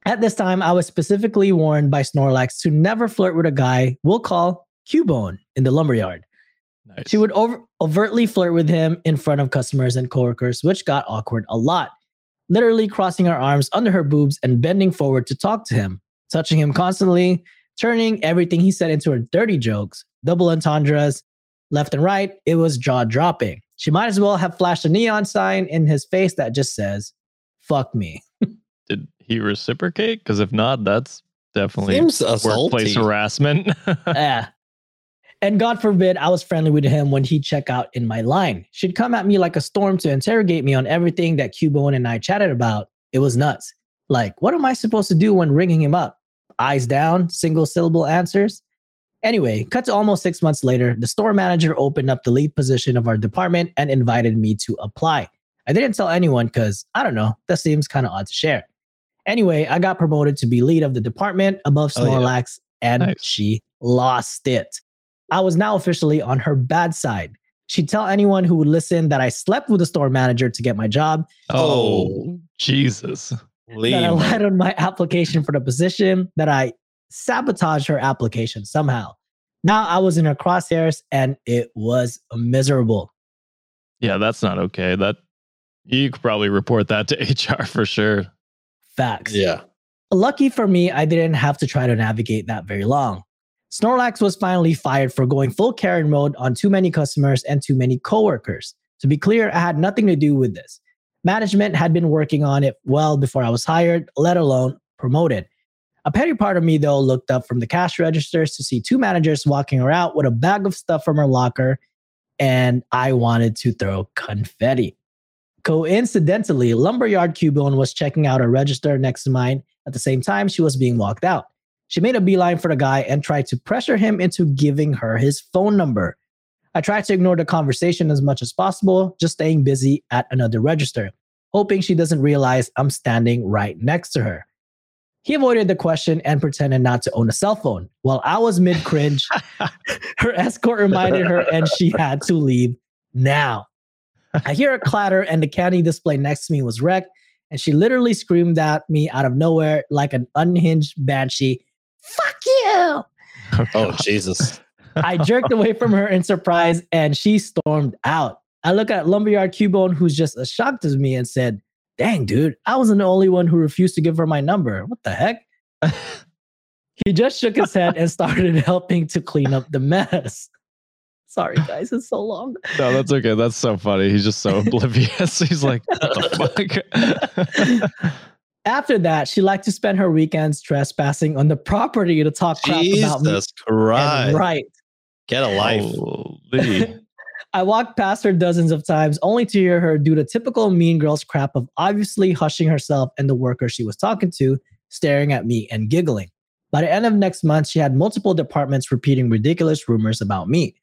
B: at this time, I was specifically warned by Snorlax to never flirt with a guy we'll call Cubone in the lumberyard.
C: nice.
B: She would over- overtly flirt with him in front of customers and coworkers, which got awkward a lot. Literally crossing her arms under her boobs and bending forward to talk to him, touching him constantly, turning everything he said into her dirty jokes, double entendres, left and right. It was jaw dropping. She might as well have flashed a neon sign in his face that just says, fuck me.
C: Did he reciprocate? Because if not, that's definitely
D: Seems
C: workplace
D: assaulty.
C: harassment.
B: yeah. And God forbid I was friendly with him when he'd check out in my line. She'd come at me like a storm to interrogate me on everything that Cubone and I chatted about. It was nuts. Like, what am I supposed to do when ringing him up? Eyes down, single syllable answers? Anyway, cut to almost six months later, the store manager opened up the lead position of our department and invited me to apply. I didn't tell anyone because, I don't know, that seems kind of odd to share. Anyway, I got promoted to be lead of the department above
D: Oh, yeah.
B: Snorlax, and
C: Nice.
B: she lost it. I was now officially on her bad side. She'd tell anyone who would listen that I slept with the store manager to get my job,
C: oh, oh. Jesus.
B: that I lied on my application for the position, that I sabotaged her application somehow. Now I was in her crosshairs and it was miserable.
C: Yeah, that's not okay. That you could probably report that to HR for sure.
B: Facts.
D: Yeah.
B: Lucky for me, I didn't have to try to navigate that very long. Snorlax was finally fired for going full Karen mode on too many customers and too many coworkers. To be clear, I had nothing to do with this. Management had been working on it well before I was hired, let alone promoted. A petty part of me, though, looked up from the cash registers to see two managers walking her out with a bag of stuff from her locker, and I wanted to throw confetti. Coincidentally, Lumberyard Cubone was checking out a register next to mine at the same time she was being walked out. She made a beeline for the guy and tried to pressure him into giving her his phone number. I tried to ignore the conversation as much as possible, just staying busy at another register, hoping she doesn't realize I'm standing right next to her. He avoided the question and pretended not to own a cell phone. While I was mid cringe, her escort reminded her and she had to leave now. I hear a clatter and the candy display next to me was wrecked, and she literally screamed at me out of nowhere like an unhinged banshee. Fuck you!
D: Oh Jesus.
B: I jerked away from her in surprise and she stormed out. I look at Lumberyard Cubone, who's just as shocked as me, and said, Dang, dude, I wasn't the only one who refused to give her my number. What the heck? he just shook his head and started helping to clean up the mess. Sorry, guys, it's so long.
C: No, that's okay. That's so funny. He's just so oblivious. He's like, what the fuck?
B: After that, she liked to spend her weekends trespassing on the property to talk crap about me.
D: Jesus Christ.
B: right.
D: Get a life.
B: I walked past her dozens of times only to hear her do the typical mean girls crap of obviously hushing herself and the worker she was talking to, staring at me and giggling. By the end of next month, she had multiple departments repeating ridiculous rumors about me.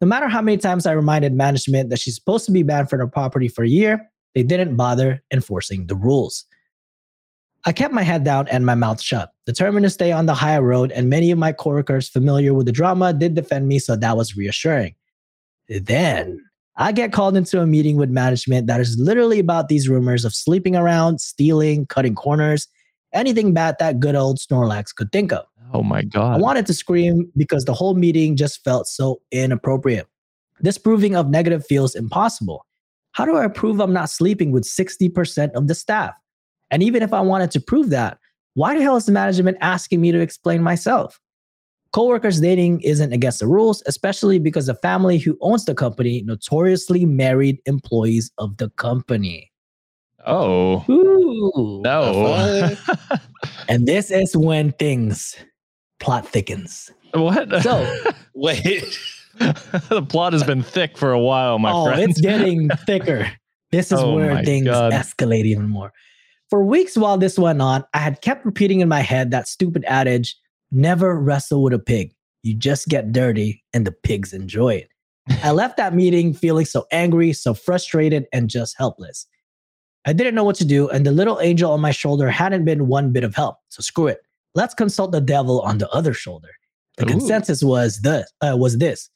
B: No matter how many times I reminded management that she's supposed to be banned from her property for a year, they didn't bother enforcing the rules. I kept my head down and my mouth shut, determined to stay on the high road, and many of my coworkers familiar with the drama did defend me, so that was reassuring. Then I get called into a meeting with management that is literally about these rumors of sleeping around, stealing, cutting corners, anything bad that good old Snorlax could think of.
C: oh my God.
B: I wanted to scream because the whole meeting just felt so inappropriate. This proving of negative feels impossible. How do I prove I'm not sleeping with 60% of the staff? And even if I wanted to prove that, why the hell is the management asking me to explain myself? Coworkers dating isn't against the rules, especially because the family who owns the company notoriously married employees of the company.
C: oh,
B: Ooh.
C: no.
B: And this is when things plot thickens.
C: what?
B: So,
D: Wait.
C: the plot has been thick for a while, my
B: oh,
C: friend.
B: it's getting thicker. This is
C: Oh
B: where things
C: God.
B: escalate even more. For weeks while this went on, I had kept repeating in my head that stupid adage never wrestle with a pig. You just get dirty and the pigs enjoy it. I left that meeting feeling so angry, so frustrated, and just helpless. I didn't know what to do, and the little angel on my shoulder hadn't been one bit of help. So screw it. Let's consult the devil on the other shoulder. The
C: Ooh.
B: consensus was this, uh, was this.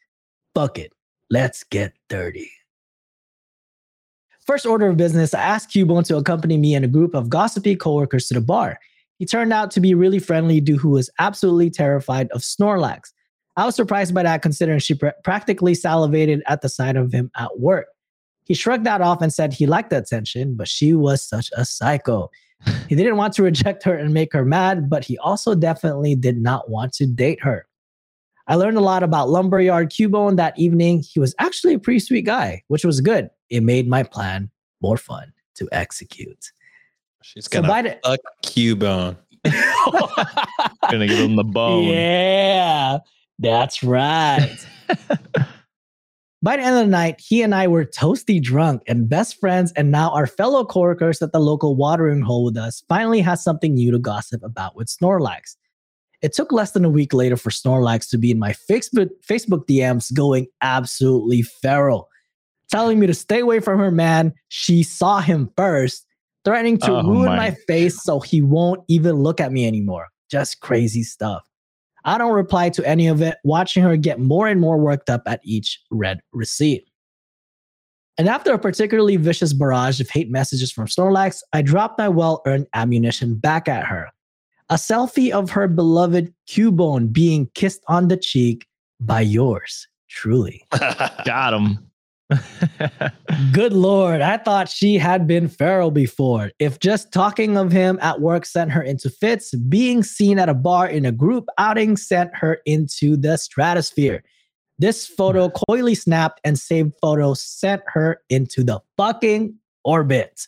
B: Fuck it. Let's get dirty. First order of business, I asked Cubone to accompany me and a group of gossipy coworkers to the bar. He turned out to be really friendly dude who was absolutely terrified of Snorlax. I was surprised by that considering she pr- practically salivated at the sight of him at work. He shrugged that off and said he liked the attention, but she was such a psycho. He didn't want to reject her and make her mad, but he also definitely did not want to date her. I learned a lot about Lumberyard Cubone that evening. He was actually a pretty sweet guy, which was good. It made my plan more fun to execute.
D: She's
B: So
D: gonna
B: by the-
D: fuck Cubone.
C: Gonna give him the bone.
B: Yeah, that's right. By the end of the night, he and I were toasty drunk and best friends, and now our fellow coworkers at the local watering hole with us finally has something new to gossip about with Snorlax. It took less than a week later for Snorlax to be in my Facebook, Facebook DMs going absolutely feral, telling me to stay away from her man. She saw him first, threatening to
C: Oh
B: ruin
C: my
B: my face so he won't even look at me anymore. Just crazy stuff. I don't reply to any of it, watching her get more and more worked up at each red receipt. And after a particularly vicious barrage of hate messages from Snorlax, I dropped my well earned ammunition back at her. A selfie of her beloved Cubone being kissed on the cheek by yours, truly.
C: Got him.
B: Good Lord, I thought she had been feral before. If just talking of him at work sent her into fits, being seen at a bar in a group outing sent her into the stratosphere. This photo coyly snapped and saved photo sent her into the fucking orbit.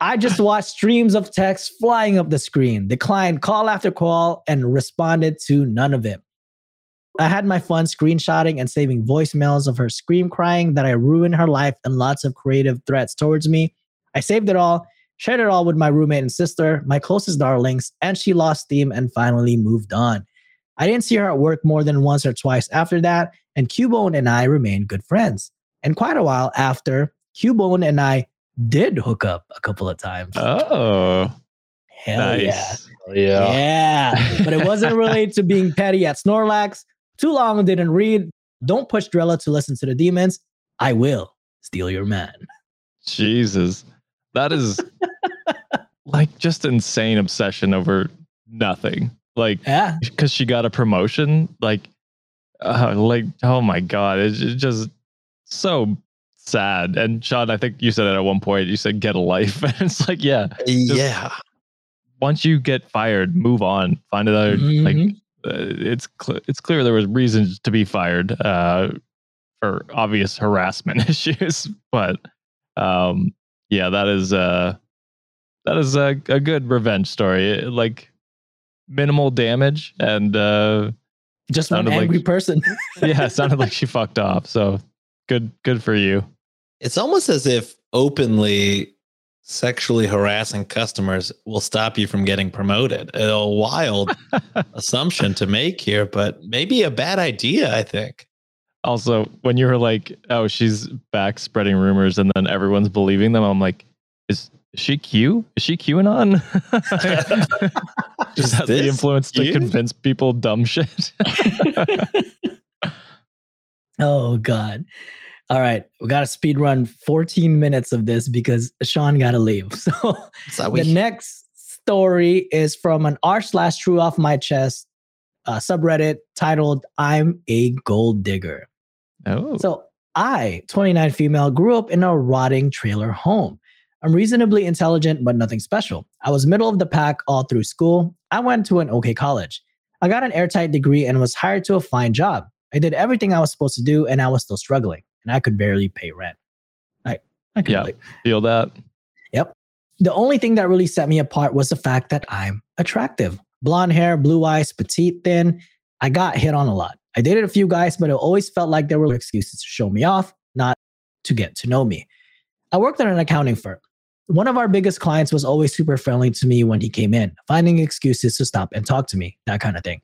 B: I just watched streams of text flying up the screen, declined call after call, and responded to none of it. I had my fun screenshotting and saving voicemails of her scream crying that I ruined her life and lots of creative threats towards me. I saved it all, shared it all with my roommate and sister, my closest darlings, and she lost steam and finally moved on. I didn't see her at work more than once or twice after that, and Cubone and I remained good friends. And quite a while after, Cubone and I did hook up a couple of times.
C: oh,
B: Hell
C: nice.
B: yeah.
D: yeah.
B: Yeah. but it wasn't related to being petty at Snorlax. Too long didn't read. Don't push Drella to listen to the demons. I will steal your man.
C: Jesus. That is like just insane obsession over nothing. Like,
B: Yeah.
C: because she got a promotion, like, uh, like, oh my God. It's ju- just so sad. And Sean, I think you said it at one point. You said, get a life. And it's like, yeah,
D: Yeah.
C: once you get fired, move on, find another, like,
B: Mhm.
C: uh, it's cl- it's clear there was reasons to be fired uh, for obvious harassment issues, but um, yeah, that is uh, that is a, a good revenge story. It- like minimal damage, and uh,
B: Just one
C: Sounded like-
B: angry person.
C: yeah, it sounded like she fucked off. So good, good for you.
D: It's almost as if openly sexually harassing customers will stop you from getting promoted. A wild assumption to make here, but maybe a bad idea, I think.
C: Also, when you were like, "Oh, she's back spreading rumors," and then everyone's believing them, I'm like, "Is, is she Q? Is she QAnon?
D: Is
C: Is that the
D: this
C: influence to convince people dumb shit?"
B: oh God. All right. We gotta speed run 14 minutes of this because Sean gotta leave. So
D: So
B: the next story is from an r slash true off my chest uh, subreddit titled "I'm a Gold Digger."
C: oh,
B: So I, 29 female, grew up in a rotting trailer home. I'm reasonably intelligent, but nothing special. I was middle of the pack all through school. I went to an okay college. I got an airtight degree and was hired to a fine job. I did everything I was supposed to do, and I was still struggling, and I could barely pay rent. I, I could
C: Yeah.
B: like,
C: feel that. Yep.
B: The only thing that really set me apart was the fact that I'm attractive. Blonde hair, blue eyes, petite, thin. I got hit on a lot. I dated a few guys, but it always felt like there were excuses to show me off, not to get to know me. I worked at an accounting firm. One of our biggest clients was always super friendly to me when he came in, finding excuses to stop and talk to me, that kind of thing.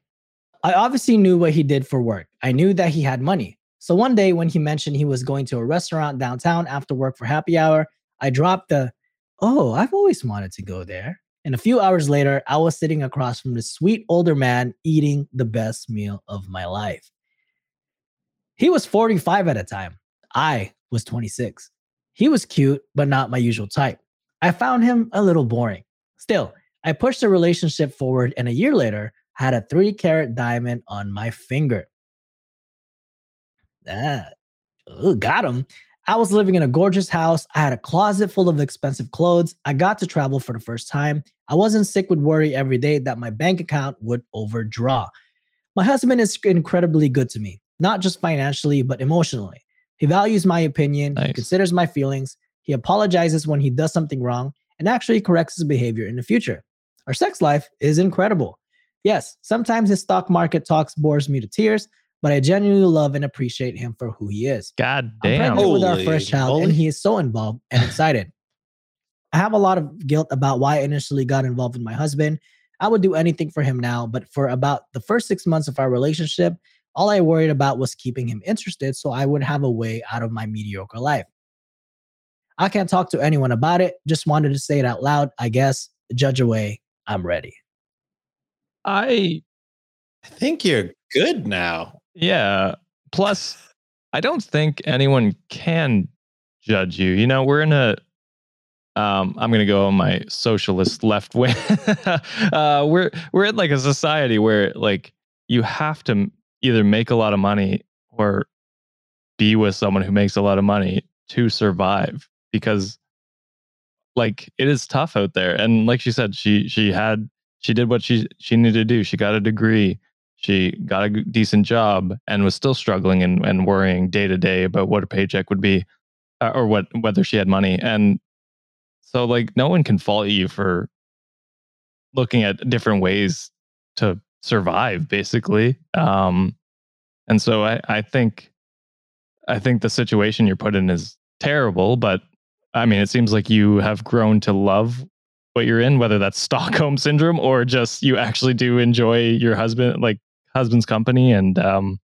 B: I obviously knew what he did for work. I knew that he had money. So one day when he mentioned he was going to a restaurant downtown after work for happy hour, I dropped the, oh, I've always wanted to go there. And a few hours later, I was sitting across from this sweet older man eating the best meal of my life. He was 45 at a time. I was 26. He was cute, but not my usual type. I found him a little boring. Still, I pushed the relationship forward, and a year later, had a three carat diamond on my finger. Ah, ooh, got him. I was living in a gorgeous house. I had a closet full of expensive clothes. I got to travel for the first time. I wasn't sick with worry every day that my bank account would overdraw. My husband is incredibly good to me, not just financially, but emotionally. He values my opinion, he considers my feelings, he apologizes when he does something wrong, and actually corrects his behavior in the future. Our sex life is incredible. Yes, sometimes his stock market talks bores me to tears, but I genuinely love and appreciate him for who he is.
C: God
B: I'm
C: damn.
B: pregnant with our first child, and he is so involved and excited. I have a lot of guilt about why I initially got involved with my husband. I would do anything for him now, but for about the first six months of our relationship, all I worried about was keeping him interested so I would have a way out of my mediocre life. I can't talk to anyone about it. Just wanted to say it out loud. I guess, judge away. I'm ready.
C: I
D: I think you're good now.
C: Yeah. Plus, I don't think anyone can judge you. You know, we're in a um, I'm gonna go on my socialist left wing. uh, we're we're in like a society where like you have to either make a lot of money or be with someone who makes a lot of money to survive because like it is tough out there. And like she said, she she had she did what she she needed to do. She got a degree she got a decent job and was still struggling and, and worrying day to day about what a paycheck would be uh, or what whether she had money. And so like no one can fault you for looking at different ways to survive basically. Um and so i i think i think the situation you're put in is terrible but i mean it seems like you have grown to love what you're in whether that's stockholm syndrome or just you actually do enjoy your husband like husband's company and um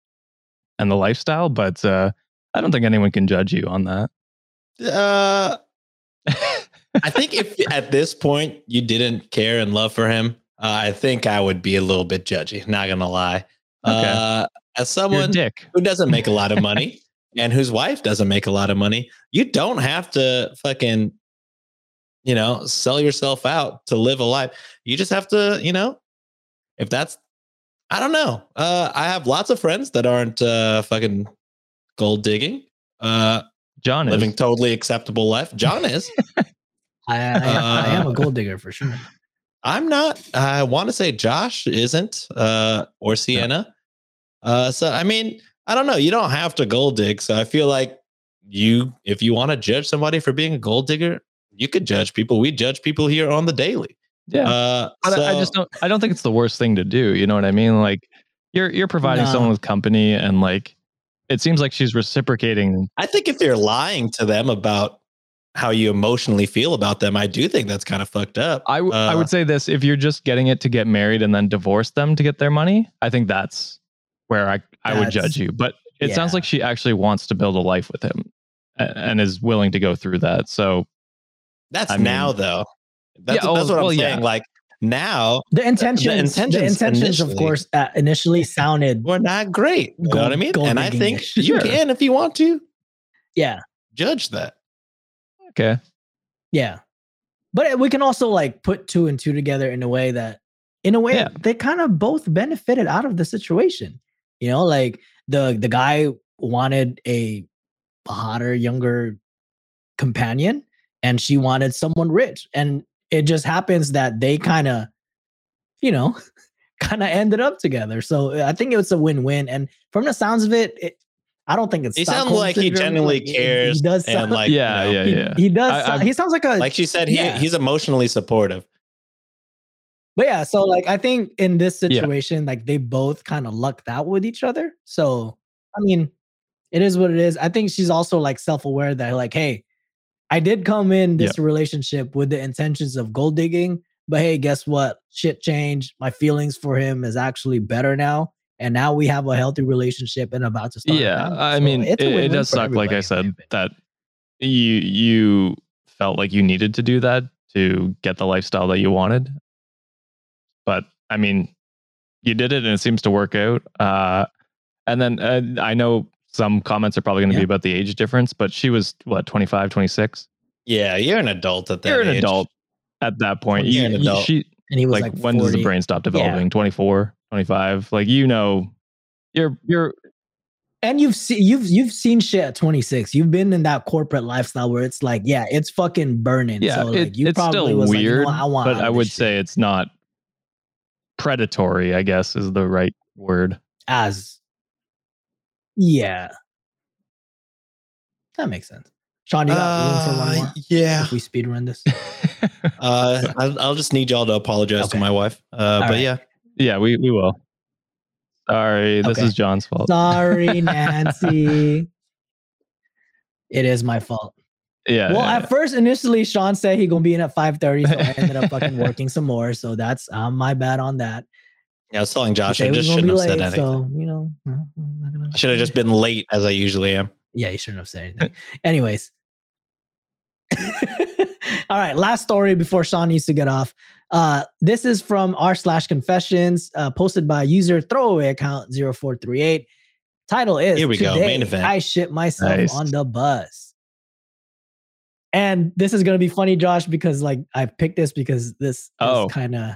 C: and the lifestyle but uh i don't think anyone can judge you on that
D: Uh, I think if at this point you didn't care and love for him, uh, I think I would be a little bit judgy. Not gonna lie.
C: Okay.
D: Uh, as someone who doesn't make a lot of money and whose wife doesn't make a lot of money, you don't have to fucking, you know, sell yourself out to live a life. You just have to, you know, if that's, I don't know. Uh, I have lots of friends that aren't uh, fucking gold digging, uh,
C: john is
D: living
C: is
D: totally acceptable life. John is.
B: I, I, I am a gold digger for sure.
D: I'm not. I want to say Josh isn't, uh, or Sienna. Uh, so I mean, I don't know. You don't have to gold dig. So I feel like you, if you want to judge somebody for being a gold digger, you could judge people. We judge people here on the daily.
C: Yeah
D: Uh,
C: But I- I just don't. I don't think it's the worst thing to do. You know what I mean? Like you're you're providing
B: No.
C: someone with company, and like it seems like she's reciprocating.
D: I think if you're lying to them about how you emotionally feel about them, I do think that's kind of fucked up.
C: I w- I
D: Uh,
C: would say this: if you're just getting it to get married and then divorce them to get their money, I think that's where I I would judge you. But it sounds like she actually wants to build a life with him, a- and is willing to go through that. So
D: That's
C: I mean-
D: now though. That's,
C: Yeah, oh,
D: that's what
C: well,
D: I'm
C: yeah.
D: saying. Like now,
B: The intentions, the intentions,
D: intentions
B: of course, uh, initially sounded,
D: we're not great. You know what I
B: Gold-
D: mean?
B: gold
D: And I think
B: digging-ish.
D: you can if you want to
B: yeah,
D: judge that.
C: okay,
B: yeah. But we can also like put two and two together in a way that, in a way,
C: Yeah.
B: they kind of both benefited out of the situation. You know, like the the guy wanted a hotter, younger companion, and she wanted someone rich, and it just happens that they kind of, you know, kind of ended up together. So uh, I think it was a win-win. And from the sounds of it, it I don't think it's.
D: He sounds
B: Stockholm
D: like he genuinely
B: like,
D: cares
B: He does
D: and
B: sound
D: like
C: yeah,
D: you know,
C: yeah,
B: he,
C: yeah.
B: he does.
C: I-
B: he sounds like a
D: like she said, he
B: Yeah.
D: he's emotionally supportive.
B: But yeah, so like I think in this
C: Yeah.
B: situation, like they both kind of lucked out with each other. So I mean, it is what it is. I think she's also like self-aware that like, hey, I did come in this relationship with the intentions of gold digging, but hey, guess what? Shit changed. My feelings for him is actually better now. And now we have a healthy relationship and about to start.
C: yeah
B: family.
C: i mean
B: it's
C: it, it does suck like i
B: everybody, in my
C: said that you you felt like you needed to do that to get the lifestyle that you wanted but i mean you did it and it seems to work out uh and then uh, i know some comments are probably going to
B: Yeah.
C: be about the age difference but she was what 25 26
D: Yeah, you're an adult at that
C: you're an
D: age.
C: adult at that point
D: You're
C: you,
D: an adult.
C: she
B: And he was
C: like,
B: like,
C: when does the brain stop developing 24 25 like you know you're you're
B: and you've seen you've you've seen shit at 26. You've been in that corporate lifestyle where it's like, yeah, it's fucking burning.
C: yeah
B: so
C: it-
B: like you
C: it's
B: probably
C: still
B: was like, you know
C: weird
B: I want
C: but i would
B: this shit.
C: say it's not predatory i guess is the right word
B: as yeah. That makes sense. Sean, you got room for one
D: Uh,
B: more?
D: yeah.
B: If we speed run this.
D: Uh, I'll, I'll just need y'all to apologize
B: Okay.
D: to my wife. Uh, but
B: right.
D: yeah,
C: yeah we, we will sorry this
B: Okay.
C: is john's fault
B: Sorry, Nancy. it is my fault.
C: yeah
B: Well,
C: yeah,
B: at first, initially, Sean said he gonna be in at 5:30, so I ended up fucking working some more. So that's um, my bad on that.
D: Yeah. I was telling Josh,
B: said
D: I just shouldn't
B: be
D: have said anything.
B: So you know, I'm gonna-
D: I should have just been late as I usually am.
B: Yeah, you shouldn't have said anything. Anyways. All right, last story before Sean needs to get off. Uh, this is from r slash confessions, uh, posted by user throwaway account 0438. Title is
D: Here we go, main event.
B: I shit myself
C: Nice.
B: on the bus. And this is gonna be funny, Josh, because like I picked this because this
C: Oh.
B: is kind of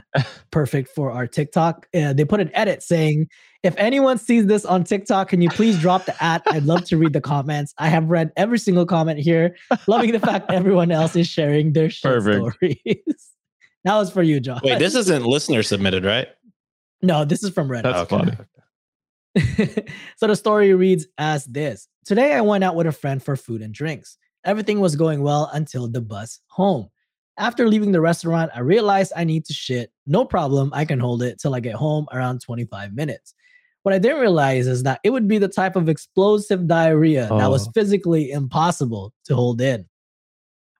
B: perfect for our TikTok. Uh, they put an edit saying, "If anyone sees this on TikTok, can you please drop the at? I'd love to read the comments. I have read every single comment here, loving the fact everyone else is sharing their shit
C: Perfect.
B: stories." that was for you, Josh.
D: Wait, this isn't listener submitted, right?
B: no, this is from Reddit.
C: That's
D: Okay.
C: funny.
B: so the story reads as this Today I went out with a friend for food and drinks. Everything was going well until the bus home. After leaving the restaurant, I realized I need to shit. No problem, I can hold it till I get home around 25 minutes. What I didn't realize is that it would be the type of explosive diarrhea that was
C: Oh.
B: physically impossible to hold in.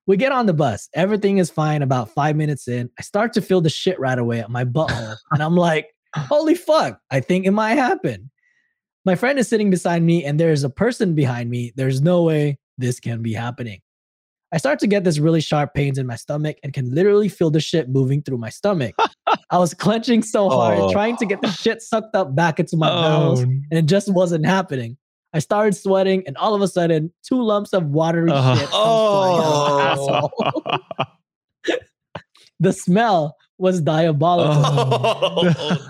B: We get on the bus. Everything is fine. About five minutes in, I start to feel the shit right away at my butthole. and I'm like, holy fuck, I think it might happen. My friend is sitting beside me and there's a person behind me. There's no way this can be happening. I start to get this really sharp pains in my stomach and can literally feel the shit moving through my stomach. I was clenching so hard,
D: Oh.
B: trying to get the shit sucked up back into my bowels,
C: Oh,
B: and it just wasn't happening. I started sweating, and all of a sudden, two lumps of watery
C: Oh.
B: shit comes flying out of my
D: Oh.
B: The smell was diabolical.
C: Oh.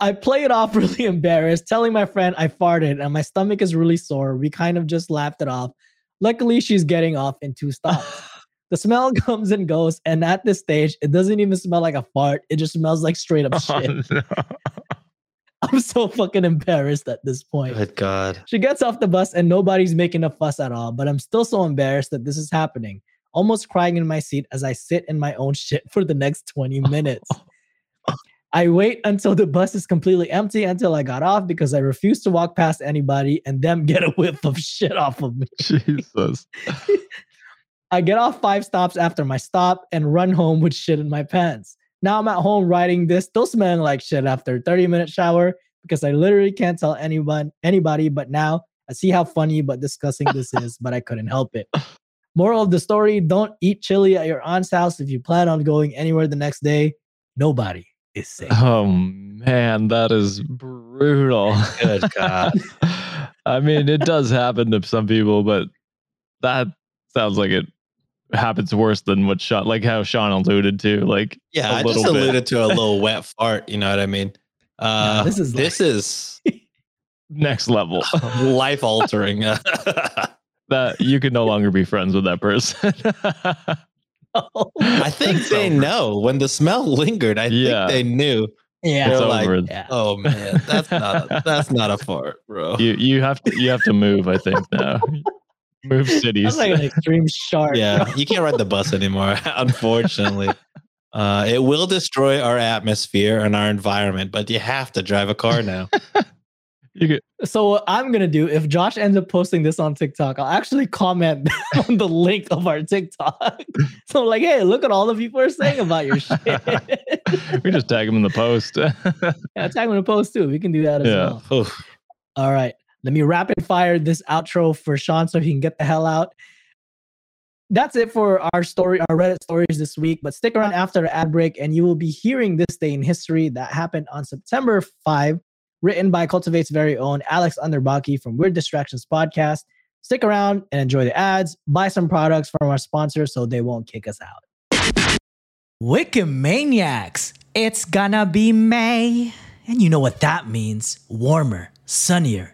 B: I play it off really embarrassed, telling my friend I farted and my stomach is really sore. We kind of just laughed it off. Luckily, she's getting off in two stops. The smell comes and goes, and at this stage, it doesn't even smell like a fart. It just smells like straight up oh, shit.
C: Oh, no.
B: I'm so fucking embarrassed at this point.
D: Good God.
B: She gets off the bus and nobody's making a fuss at all, but I'm still so embarrassed that this is happening. Almost crying in my seat as I sit in my own shit for the next 20 minutes. I wait until the bus is completely empty until I got off because I refuse to walk past anybody and them get a whiff of shit off of me.
C: Jesus.
B: I get off five stops after my stop and run home with shit in my pants. Now I'm at home writing this, still smelling like shit after a 30 minute shower because I literally can't tell anyone, anybody. But now I see how funny but disgusting this is, but I couldn't help it. Moral of the story don't eat chili at your aunt's house if you plan on going anywhere the next day. Nobody is safe.
C: Oh man, that is brutal.
D: Good God.
C: I mean, it does happen to some people, but that sounds like it happens worse than what Sean, like how Sean alluded to. Like,
D: Yeah, I just
C: bit.
D: alluded to a little wet fart. You know what I mean? Uh,
B: this is
D: this is
C: next level.
D: life altering.
C: that you can no longer be friends with that person.
D: I think
C: It's
D: they
C: over.
D: know when the smell lingered. I
C: Yeah.
D: think they knew.
B: yeah.
C: It's
D: They're like,
C: over.
B: yeah.
D: Oh man, that's not a, that's not a fart, bro.
C: You you have to you have to move. I think now. Move cities.
B: That's like an extreme shark.
D: yeah, you can't ride the bus anymore, unfortunately. Uh, it will destroy our atmosphere and our environment, but you have to drive a car now.
C: You could,
B: So what I'm gonna do if Josh ends up posting this on TikTok, I'll actually comment on the link of our TikTok. So I'm like, hey, look at all the people are saying about your shit.
C: we just tag him in the post.
B: yeah, tag them in the post too. We can do that as
C: Yeah.
B: well.
D: Oof.
B: All right. Let me rapid fire this outro for Sean so he can get the hell out. That's it for our story, our Reddit stories this week. But stick around after the ad break, and you will be hearing this day in history that happened on September 5, written by Cultiv8's very own Alex Underbaki from Weird Distractions Podcast. Stick around and enjoy the ads. Buy some products from our sponsors so they won't kick us out. Wikimaniacs, it's gonna be May. And you know what that means warmer, sunnier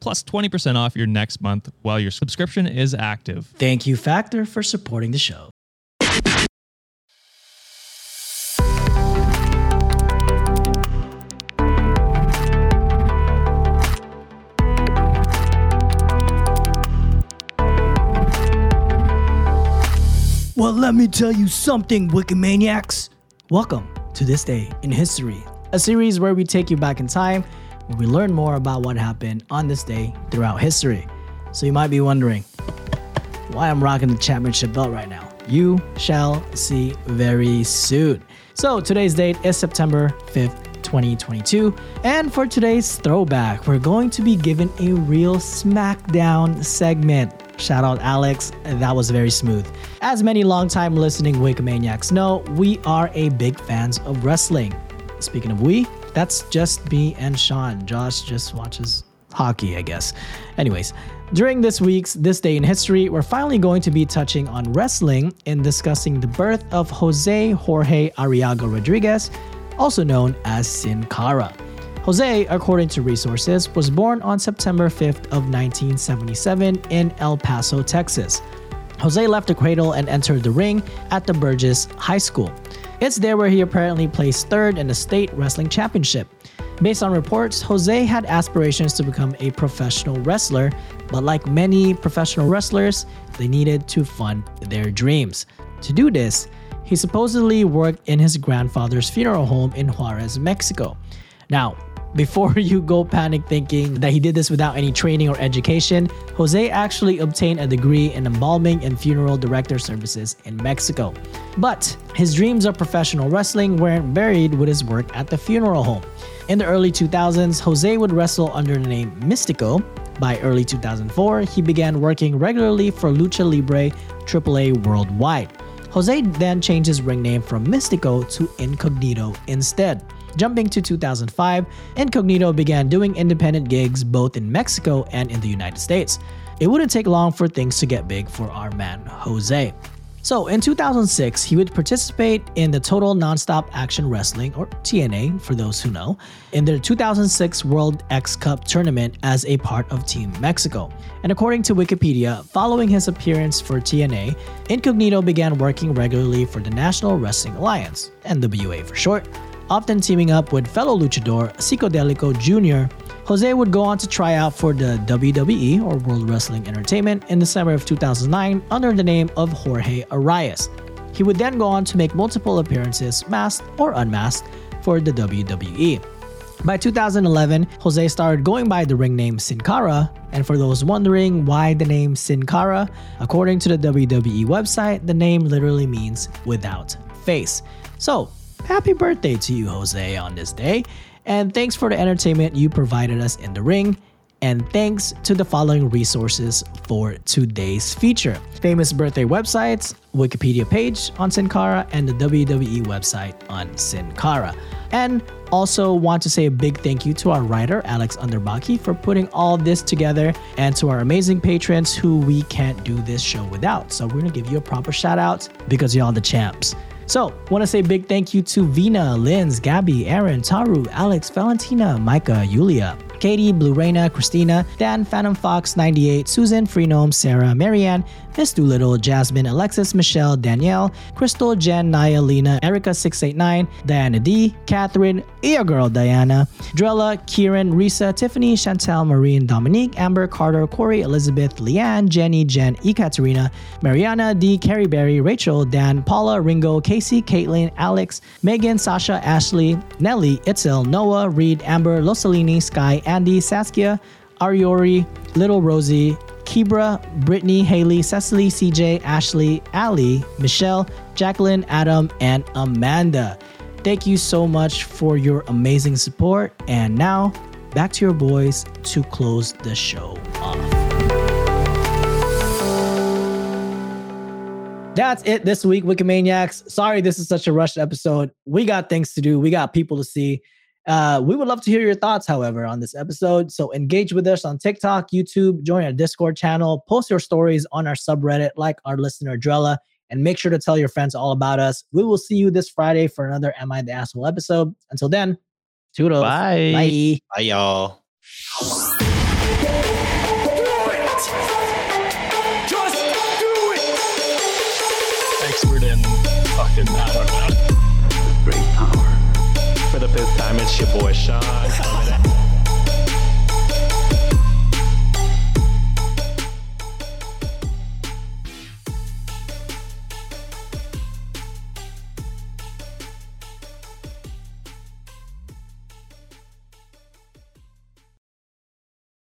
C: plus 20% off your next month while your subscription is active.
B: Thank you, Factor, for supporting the show. Well, let me tell you something, Wikimaniacs. Welcome to This Day in History, a series where we take you back in time, where we learn more about what happened on this day throughout history. So you might be wondering, why I'm rocking the championship belt right now. You shall see very soon. So today's date is September 5th, 2022. And for today's throwback, we're going to be given a real SmackDown segment. Shout out Alex, that was very smooth. As many longtime listening Wikimaniacs know, we are a big fans of wrestling. Speaking of we, that's just me and Sean. Josh just watches hockey, I guess. Anyways, during this week's This Day in History, we're finally going to be touching on wrestling and discussing the birth of Jose Jorge Arriaga Rodriguez, also known as Sin Cara. Jose, according to resources, was born on September 5th of 1977 in El Paso, Texas. Jose left the cradle and entered the ring at the Burges High School. It's there where he apparently placed third in the state wrestling championship. Based on reports, Jose had aspirations to become a professional wrestler, but like many professional wrestlers, they needed to fund their dreams. To do this, he supposedly worked in his grandfather's funeral home in Juarez, Mexico. Now, before you go panic thinking that he did this without any training or education, Jose actually obtained a degree in embalming and funeral director services in Mexico. But his dreams of professional wrestling weren't buried with his work at the funeral home. In the early 2000s, Jose would wrestle under the name Mystico. By early 2004, he began working regularly for Lucha Libre AAA worldwide. Jose then changed his ring name from Mystico to Incognito instead. Jumping to 2005, Incognito began doing independent gigs both in Mexico and in the United States. It wouldn't take long for things to get big for our man Jose. So in 2006, he would participate in the Total Nonstop Action Wrestling, or TNA for those who know, in their 2006 World X Cup tournament as a part of Team Mexico. And according to Wikipedia, following his appearance for TNA, Incognito began working regularly for the National Wrestling Alliance, NWA for short, often teaming up with fellow luchador Psicodelico Jr. Jose would go on to try out for the WWE or World Wrestling Entertainment in December of 2009 under the name of Jorge Arias. He would then go on to make multiple appearances, masked or unmasked, for the WWE. By 2011, Jose started going by the ring name Sin Cara, and for those wondering why the name Sin Cara, according to the WWE website, the name literally means without face. So, happy birthday to you, Jose, on this day, and thanks for the entertainment you provided us in the ring. And thanks to the following resources for today's feature famous birthday websites, Wikipedia page on Sin Cara, and the WWE website on Sin Cara. And also want to say a big thank you to our writer, Alex Underbaki, for putting all this together, and to our amazing patrons who we can't do this show without. So we're gonna give you a proper shout out because y'all the champs. So, want to say big thank you to Vina, Linz, Gabby, Aaron, Taru, Alex, Valentina, Micah, Yulia, Katie, Blue Reina, Christina, Dan, Phantom Fox, 98, Susan, Freenome, Sarah, Marianne, Miss Doolittle, Jasmine, Alexis, Michelle, Danielle, Crystal, Jen, Naya, Lena, Erica689, Diana D, Catherine, Ear Girl, Diana, Drella, Kieran, Risa, Tiffany, Chantel, Marine, Dominique, Amber, Carter, Corey, Elizabeth, Leanne, Jenny, Jen, Ekaterina, Mariana, D, Carrie Berry, Rachel, Dan, Paula, Ringo, Casey, Caitlin, Alex, Megan, Sasha, Ashley, Nelly, Itzel, Noah, Reed, Amber, Losalini, Sky, Andy, Saskia, Ariori, Little Rosie, Kibra, Brittany, Haley, Cecily, CJ, Ashley, Ali, Michelle, Jacqueline, Adam, and Amanda. Thank you so much for your amazing support. And now, back to your boys to close the show off. That's it this week, Wikimaniacs. Sorry this is such a rushed episode. We got things to do, we got people to see. Uh, we would love to hear your thoughts, however, on this episode. So engage with us on TikTok, YouTube, join our Discord channel, post your stories on our subreddit, like our listener Drella, and make sure to tell your friends all about us. We will see you this Friday for another Am I the Asshole episode. Until then, toodles.
C: Bye.
B: Bye.
D: Bye, y'all. It's your boy Sean